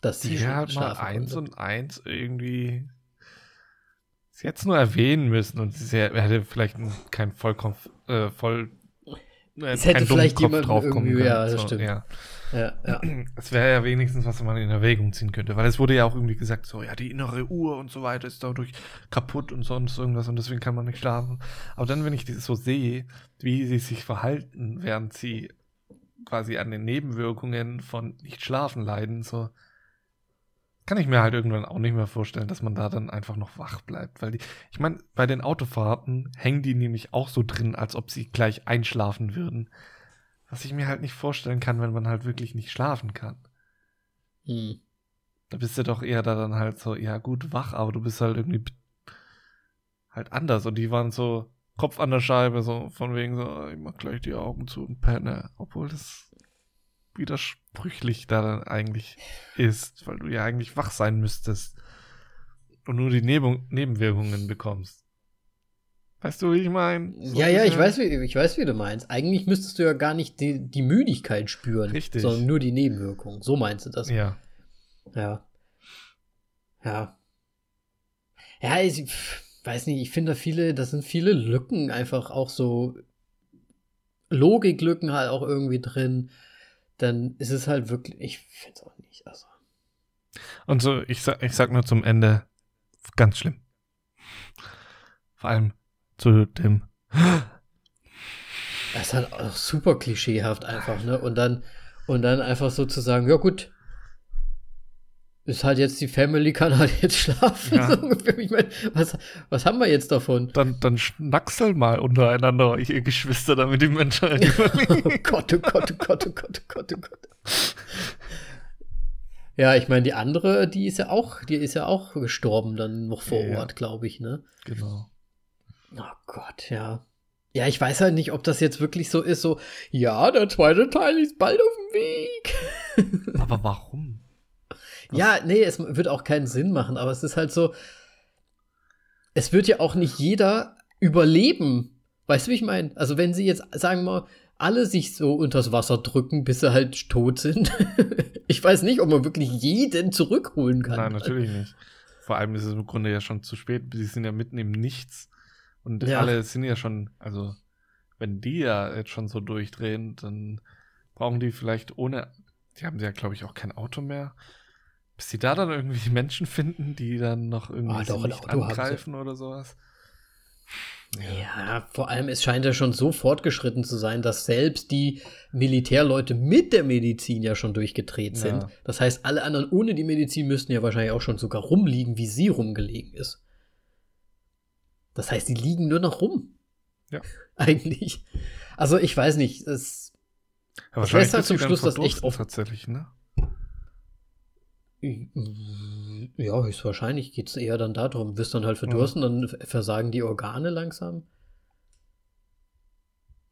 Speaker 1: Dass sie ja, hat mal eins und eins irgendwie. Sie hätte es nur erwähnen müssen und sie hätte vielleicht kein vollkommen äh, voll
Speaker 2: es hätte vielleicht jemand irgendwie, ja, das so, stimmt.
Speaker 1: Ja. Ja, ja. Es wäre ja wenigstens, was man in Erwägung ziehen könnte, weil es wurde ja auch irgendwie gesagt, so, ja, die innere Uhr und so weiter ist dadurch kaputt und sonst irgendwas und deswegen kann man nicht schlafen. Aber dann, wenn ich das so sehe, wie sie sich verhalten, während sie quasi an den Nebenwirkungen von nicht schlafen leiden, so, kann ich mir halt irgendwann auch nicht mehr vorstellen, dass man da dann einfach noch wach bleibt. Weil die, ich meine, bei den Autofahrten hängen die nämlich auch so drin, als ob sie gleich einschlafen würden. Was ich mir halt nicht vorstellen kann, wenn man halt wirklich nicht schlafen kann. Hm. Da bist du doch eher da dann halt so, ja gut, wach, aber du bist halt irgendwie halt anders. Und die waren so Kopf an der Scheibe, so von wegen so, ich mach gleich die Augen zu und penne. Obwohl das widersprüchlich da dann eigentlich ist, weil du ja eigentlich wach sein müsstest und nur die Neben Nebenwirkungen bekommst. Weißt du, wie ich meine?
Speaker 2: So ja, ja, ich weiß, wie, ich weiß, wie du meinst. Eigentlich müsstest du ja gar nicht die, die Müdigkeit spüren,
Speaker 1: Richtig.
Speaker 2: sondern nur die Nebenwirkungen. So meinst du das?
Speaker 1: Ja.
Speaker 2: Ja. Ja. Ja, ich weiß nicht, ich finde da viele, das sind viele Lücken einfach auch so Logiklücken halt auch irgendwie drin dann ist es halt wirklich, ich finde es auch nicht. Also.
Speaker 1: Und so, ich sag, ich sag nur zum Ende, ganz schlimm. Vor allem zu dem.
Speaker 2: Das ist halt auch super klischeehaft einfach, ne? Und dann, und dann einfach so zu sagen, ja gut, ist halt jetzt die Family, kann halt jetzt schlafen.
Speaker 1: Ja.
Speaker 2: So. Ich meine, was, was haben wir jetzt davon?
Speaker 1: Dann, dann schnacksel mal untereinander, ihr Geschwister, damit die Menschheit
Speaker 2: Oh Gott, oh Gott, oh Gott, oh Gott, oh Gott, oh Gott. Ja, ich meine, die andere, die ist ja auch, die ist ja auch gestorben dann noch vor
Speaker 1: Ja.
Speaker 2: Ort, glaube ich, ne?
Speaker 1: Genau.
Speaker 2: Oh Gott, ja. Ja, ich weiß halt nicht, ob das jetzt wirklich so ist, so, ja, der zweite Teil ist bald auf dem Weg.
Speaker 1: Aber warum?
Speaker 2: Ja, nee, es wird auch keinen Sinn machen, aber es ist halt so, es wird ja auch nicht jeder überleben. Weißt du, wie ich meine? Also, wenn sie jetzt, sagen wir mal, alle sich so unters Wasser drücken, bis sie halt tot sind. ich weiß nicht, ob man wirklich jeden zurückholen kann.
Speaker 1: Nein, natürlich nicht. Vor allem ist es im Grunde ja schon zu spät. Sie sind ja mitten im Nichts. Und
Speaker 2: Ja.
Speaker 1: alle sind ja schon, also, wenn die ja jetzt schon so durchdrehen, dann brauchen die vielleicht ohne, die haben ja, glaube ich, auch kein Auto mehr. Bis sie da dann irgendwie Menschen finden, die dann noch irgendwie sie
Speaker 2: doch,
Speaker 1: nicht
Speaker 2: sie.
Speaker 1: angreifen oder sowas.
Speaker 2: Ja, vor allem, es scheint ja schon so fortgeschritten zu sein, dass selbst die Militärleute mit der Medizin ja schon durchgedreht sind.
Speaker 1: Ja.
Speaker 2: Das heißt, alle anderen ohne die Medizin müssten ja wahrscheinlich auch schon sogar rumliegen, wie sie rumgelegen ist. Das heißt, die liegen nur noch rum.
Speaker 1: Ja.
Speaker 2: Eigentlich. Also, ich weiß nicht. Es,
Speaker 1: Ja,
Speaker 2: Das lässt halt zum
Speaker 1: sie
Speaker 2: Schluss das echt offen.
Speaker 1: Tatsächlich, ne?
Speaker 2: Ja, höchstwahrscheinlich geht es eher dann darum. Wirst dann halt verdursten, dann versagen die Organe langsam.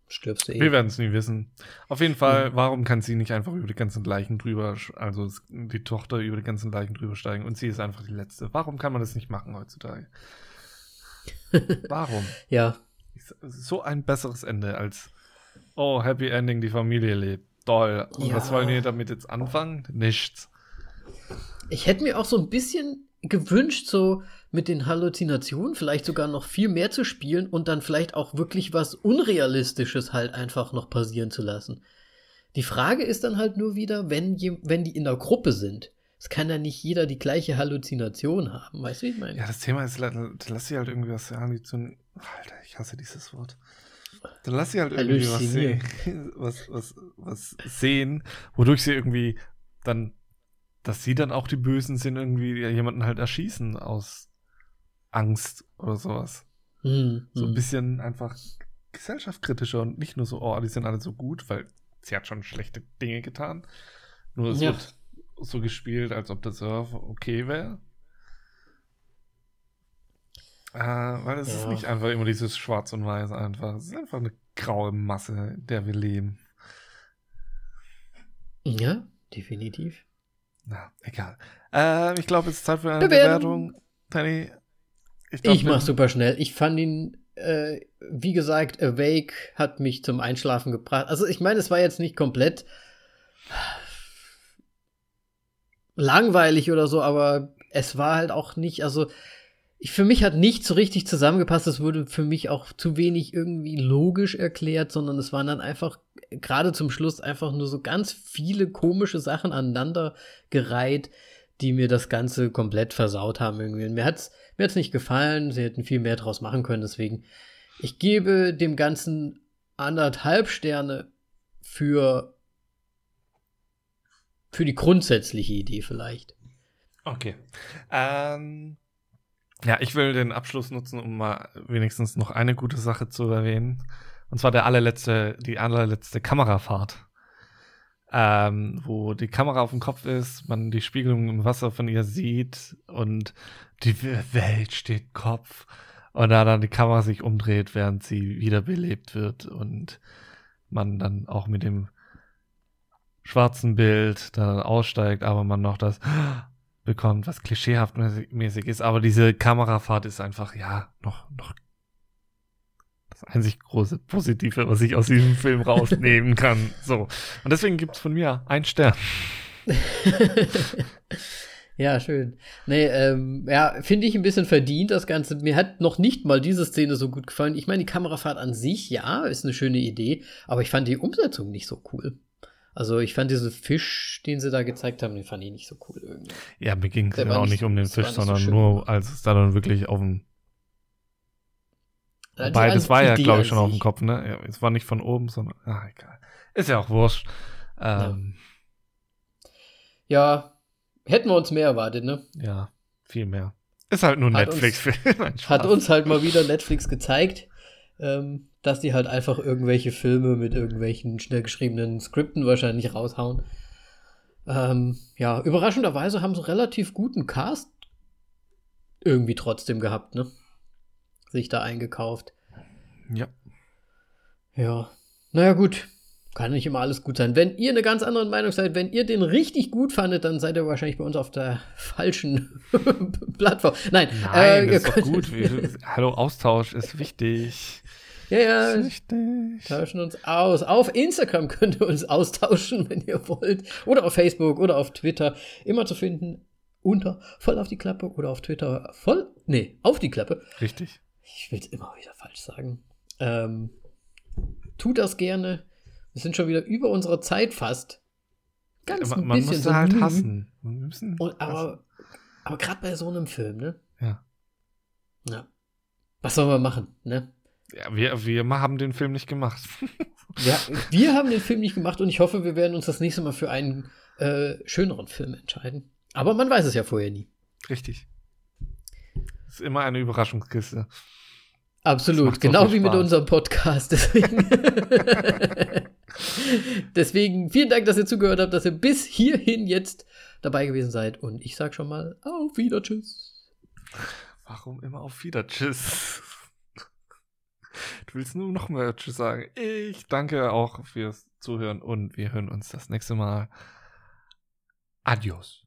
Speaker 2: Stirbst du eh.
Speaker 1: Wir werden es nie wissen. Auf jeden Fall,
Speaker 2: Ja.
Speaker 1: warum kann sie nicht einfach über die ganzen Leichen drüber, also die Tochter über die ganzen Leichen drüber steigen und sie ist einfach die Letzte? Warum kann man das nicht machen heutzutage? Warum?
Speaker 2: Ja,
Speaker 1: So ein besseres Ende als, oh, Happy Ending, die Familie lebt. Toll. Und
Speaker 2: Ja.
Speaker 1: was wollen wir damit jetzt anfangen? Nichts.
Speaker 2: Ich hätte mir auch so ein bisschen gewünscht, so mit den Halluzinationen vielleicht sogar noch viel mehr zu spielen und dann vielleicht auch wirklich was Unrealistisches halt einfach noch passieren zu lassen. Die Frage ist dann halt nur wieder, wenn, je, wenn die in der Gruppe sind. Es kann ja nicht jeder die gleiche Halluzination haben, weißt du, wie ich meine?
Speaker 1: Ja, das Thema ist, la- lass sie halt irgendwie was Halluzin. Alter, ich hasse dieses Wort. Dann lass sie halt irgendwie was sehen, was, was, was sehen, wodurch sie irgendwie dann, dass sie dann auch die Bösen sind, irgendwie jemanden halt erschießen aus Angst oder sowas.
Speaker 2: Hm,
Speaker 1: So ein
Speaker 2: hm.
Speaker 1: bisschen einfach gesellschaftskritischer und nicht nur so, oh, die sind alle so gut, weil sie hat schon schlechte Dinge getan. Nur es
Speaker 2: Ja.
Speaker 1: wird so gespielt, als ob das ja okay wäre. Äh, weil es ist
Speaker 2: Ja.
Speaker 1: nicht einfach immer dieses Schwarz und Weiß einfach. Es ist einfach eine graue Masse, in der wir leben.
Speaker 2: Ja, definitiv.
Speaker 1: Na, egal. Ähm, ich glaube, es ist Zeit für eine
Speaker 2: Bewertung.
Speaker 1: Bewertung. Danny, ich, glaub,
Speaker 2: Ich mach super schnell. Ich fand ihn, äh, wie gesagt, Awake hat mich zum Einschlafen gebracht. Also ich meine, es war jetzt nicht komplett langweilig oder so, aber es war halt auch nicht, also ich, für mich hat nicht so richtig zusammengepasst. Es wurde für mich auch zu wenig irgendwie logisch erklärt, sondern es waren dann einfach gerade zum Schluss einfach nur so ganz viele komische Sachen aneinander gereiht, die mir das Ganze komplett versaut haben irgendwie. Und mir hat's mir hat's nicht gefallen. Sie hätten viel mehr draus machen können. Deswegen ich gebe dem Ganzen anderthalb Sterne für für die grundsätzliche Idee vielleicht.
Speaker 1: Okay. Ähm, ja, ich will den Abschluss nutzen, um mal wenigstens noch eine gute Sache zu erwähnen. Und zwar der allerletzte, die allerletzte Kamerafahrt. Ähm, wo die Kamera auf dem Kopf ist, man die Spiegelung im Wasser von ihr sieht und die Welt steht Kopf. Und da dann die Kamera sich umdreht, während sie wiederbelebt wird und man dann auch mit dem schwarzen Bild dann aussteigt, aber man noch das bekommt, was klischeehaft mäßig- ist. Aber diese Kamerafahrt ist einfach, ja, noch, noch das einzig große Positive, was ich aus diesem Film rausnehmen kann. So. Und deswegen gibt's von mir einen Stern.
Speaker 2: ja, schön. Nee, ähm, ja, finde ich ein bisschen verdient, das Ganze. Mir hat noch nicht mal diese Szene so gut gefallen. Ich meine, die Kamerafahrt an sich, ja, ist eine schöne Idee, aber ich fand die Umsetzung nicht so cool. Also ich fand diesen Fisch, den sie da gezeigt haben, den fand ich nicht so cool irgendwie.
Speaker 1: Ja, mir ging es ja auch
Speaker 2: nicht-
Speaker 1: um den Fisch,
Speaker 2: so
Speaker 1: sondern
Speaker 2: schön
Speaker 1: nur, als es da dann wirklich auf dem.
Speaker 2: Also
Speaker 1: das war ja, glaube ich, schon auf dem. Kopf, ne? Ja, es war nicht von oben, sondern. Ah, egal. Ist ja auch wurscht. Ähm,
Speaker 2: Ja, hätten wir uns mehr erwartet, ne?
Speaker 1: Ja, viel mehr. Ist halt nur ein Netflix-Film.
Speaker 2: Hat uns halt mal wieder Netflix gezeigt, ähm, dass die halt einfach irgendwelche Filme mit irgendwelchen schnell geschriebenen Skripten wahrscheinlich raushauen. Ähm, ja, überraschenderweise haben sie relativ guten Cast irgendwie trotzdem gehabt, ne? Sich da eingekauft.
Speaker 1: Ja.
Speaker 2: Ja. Naja, gut. Kann nicht immer alles gut sein. Wenn ihr eine ganz andere Meinung seid, wenn ihr den richtig gut fandet, dann seid ihr wahrscheinlich bei uns auf der falschen Plattform. Nein,
Speaker 1: Nein,
Speaker 2: äh,
Speaker 1: das ist
Speaker 2: könnt-
Speaker 1: gut. Hallo, Austausch ist wichtig.
Speaker 2: Ja, ja, tauschen uns aus. Auf Instagram könnt ihr uns austauschen, wenn ihr wollt. Oder auf Facebook oder auf Twitter. Immer zu finden unter voll auf die Klappe oder auf Twitter voll. Nee, auf die Klappe.
Speaker 1: Richtig.
Speaker 2: Ich will es immer wieder falsch sagen. Ähm, tut das gerne. Wir sind schon wieder über unserer Zeit fast. Ganz
Speaker 1: Man,
Speaker 2: ein
Speaker 1: man
Speaker 2: bisschen
Speaker 1: muss
Speaker 2: so
Speaker 1: halt hassen. Wir müssen
Speaker 2: Und, aber aber gerade bei so einem Film, ne?
Speaker 1: Ja.
Speaker 2: Ja. Was sollen wir machen, ne?
Speaker 1: Ja, wir, wir haben den Film nicht gemacht.
Speaker 2: Ja, wir haben den Film nicht gemacht und ich hoffe, wir werden uns das nächste Mal für einen äh, schöneren Film entscheiden. Aber man weiß es ja vorher nie.
Speaker 1: Richtig. Ist immer eine Überraschungskiste.
Speaker 2: Absolut, genau wie mit
Speaker 1: Spaß.
Speaker 2: unserem Podcast. Deswegen, Deswegen vielen Dank, dass ihr zugehört habt, dass ihr bis hierhin jetzt dabei gewesen seid. Und ich sag schon mal auf Wieder, tschüss.
Speaker 1: Warum immer auf wieder? Tschüss. Du willst nur noch mehr Tschüss sagen. Ich danke auch fürs Zuhören und wir hören uns das nächste Mal. Adios.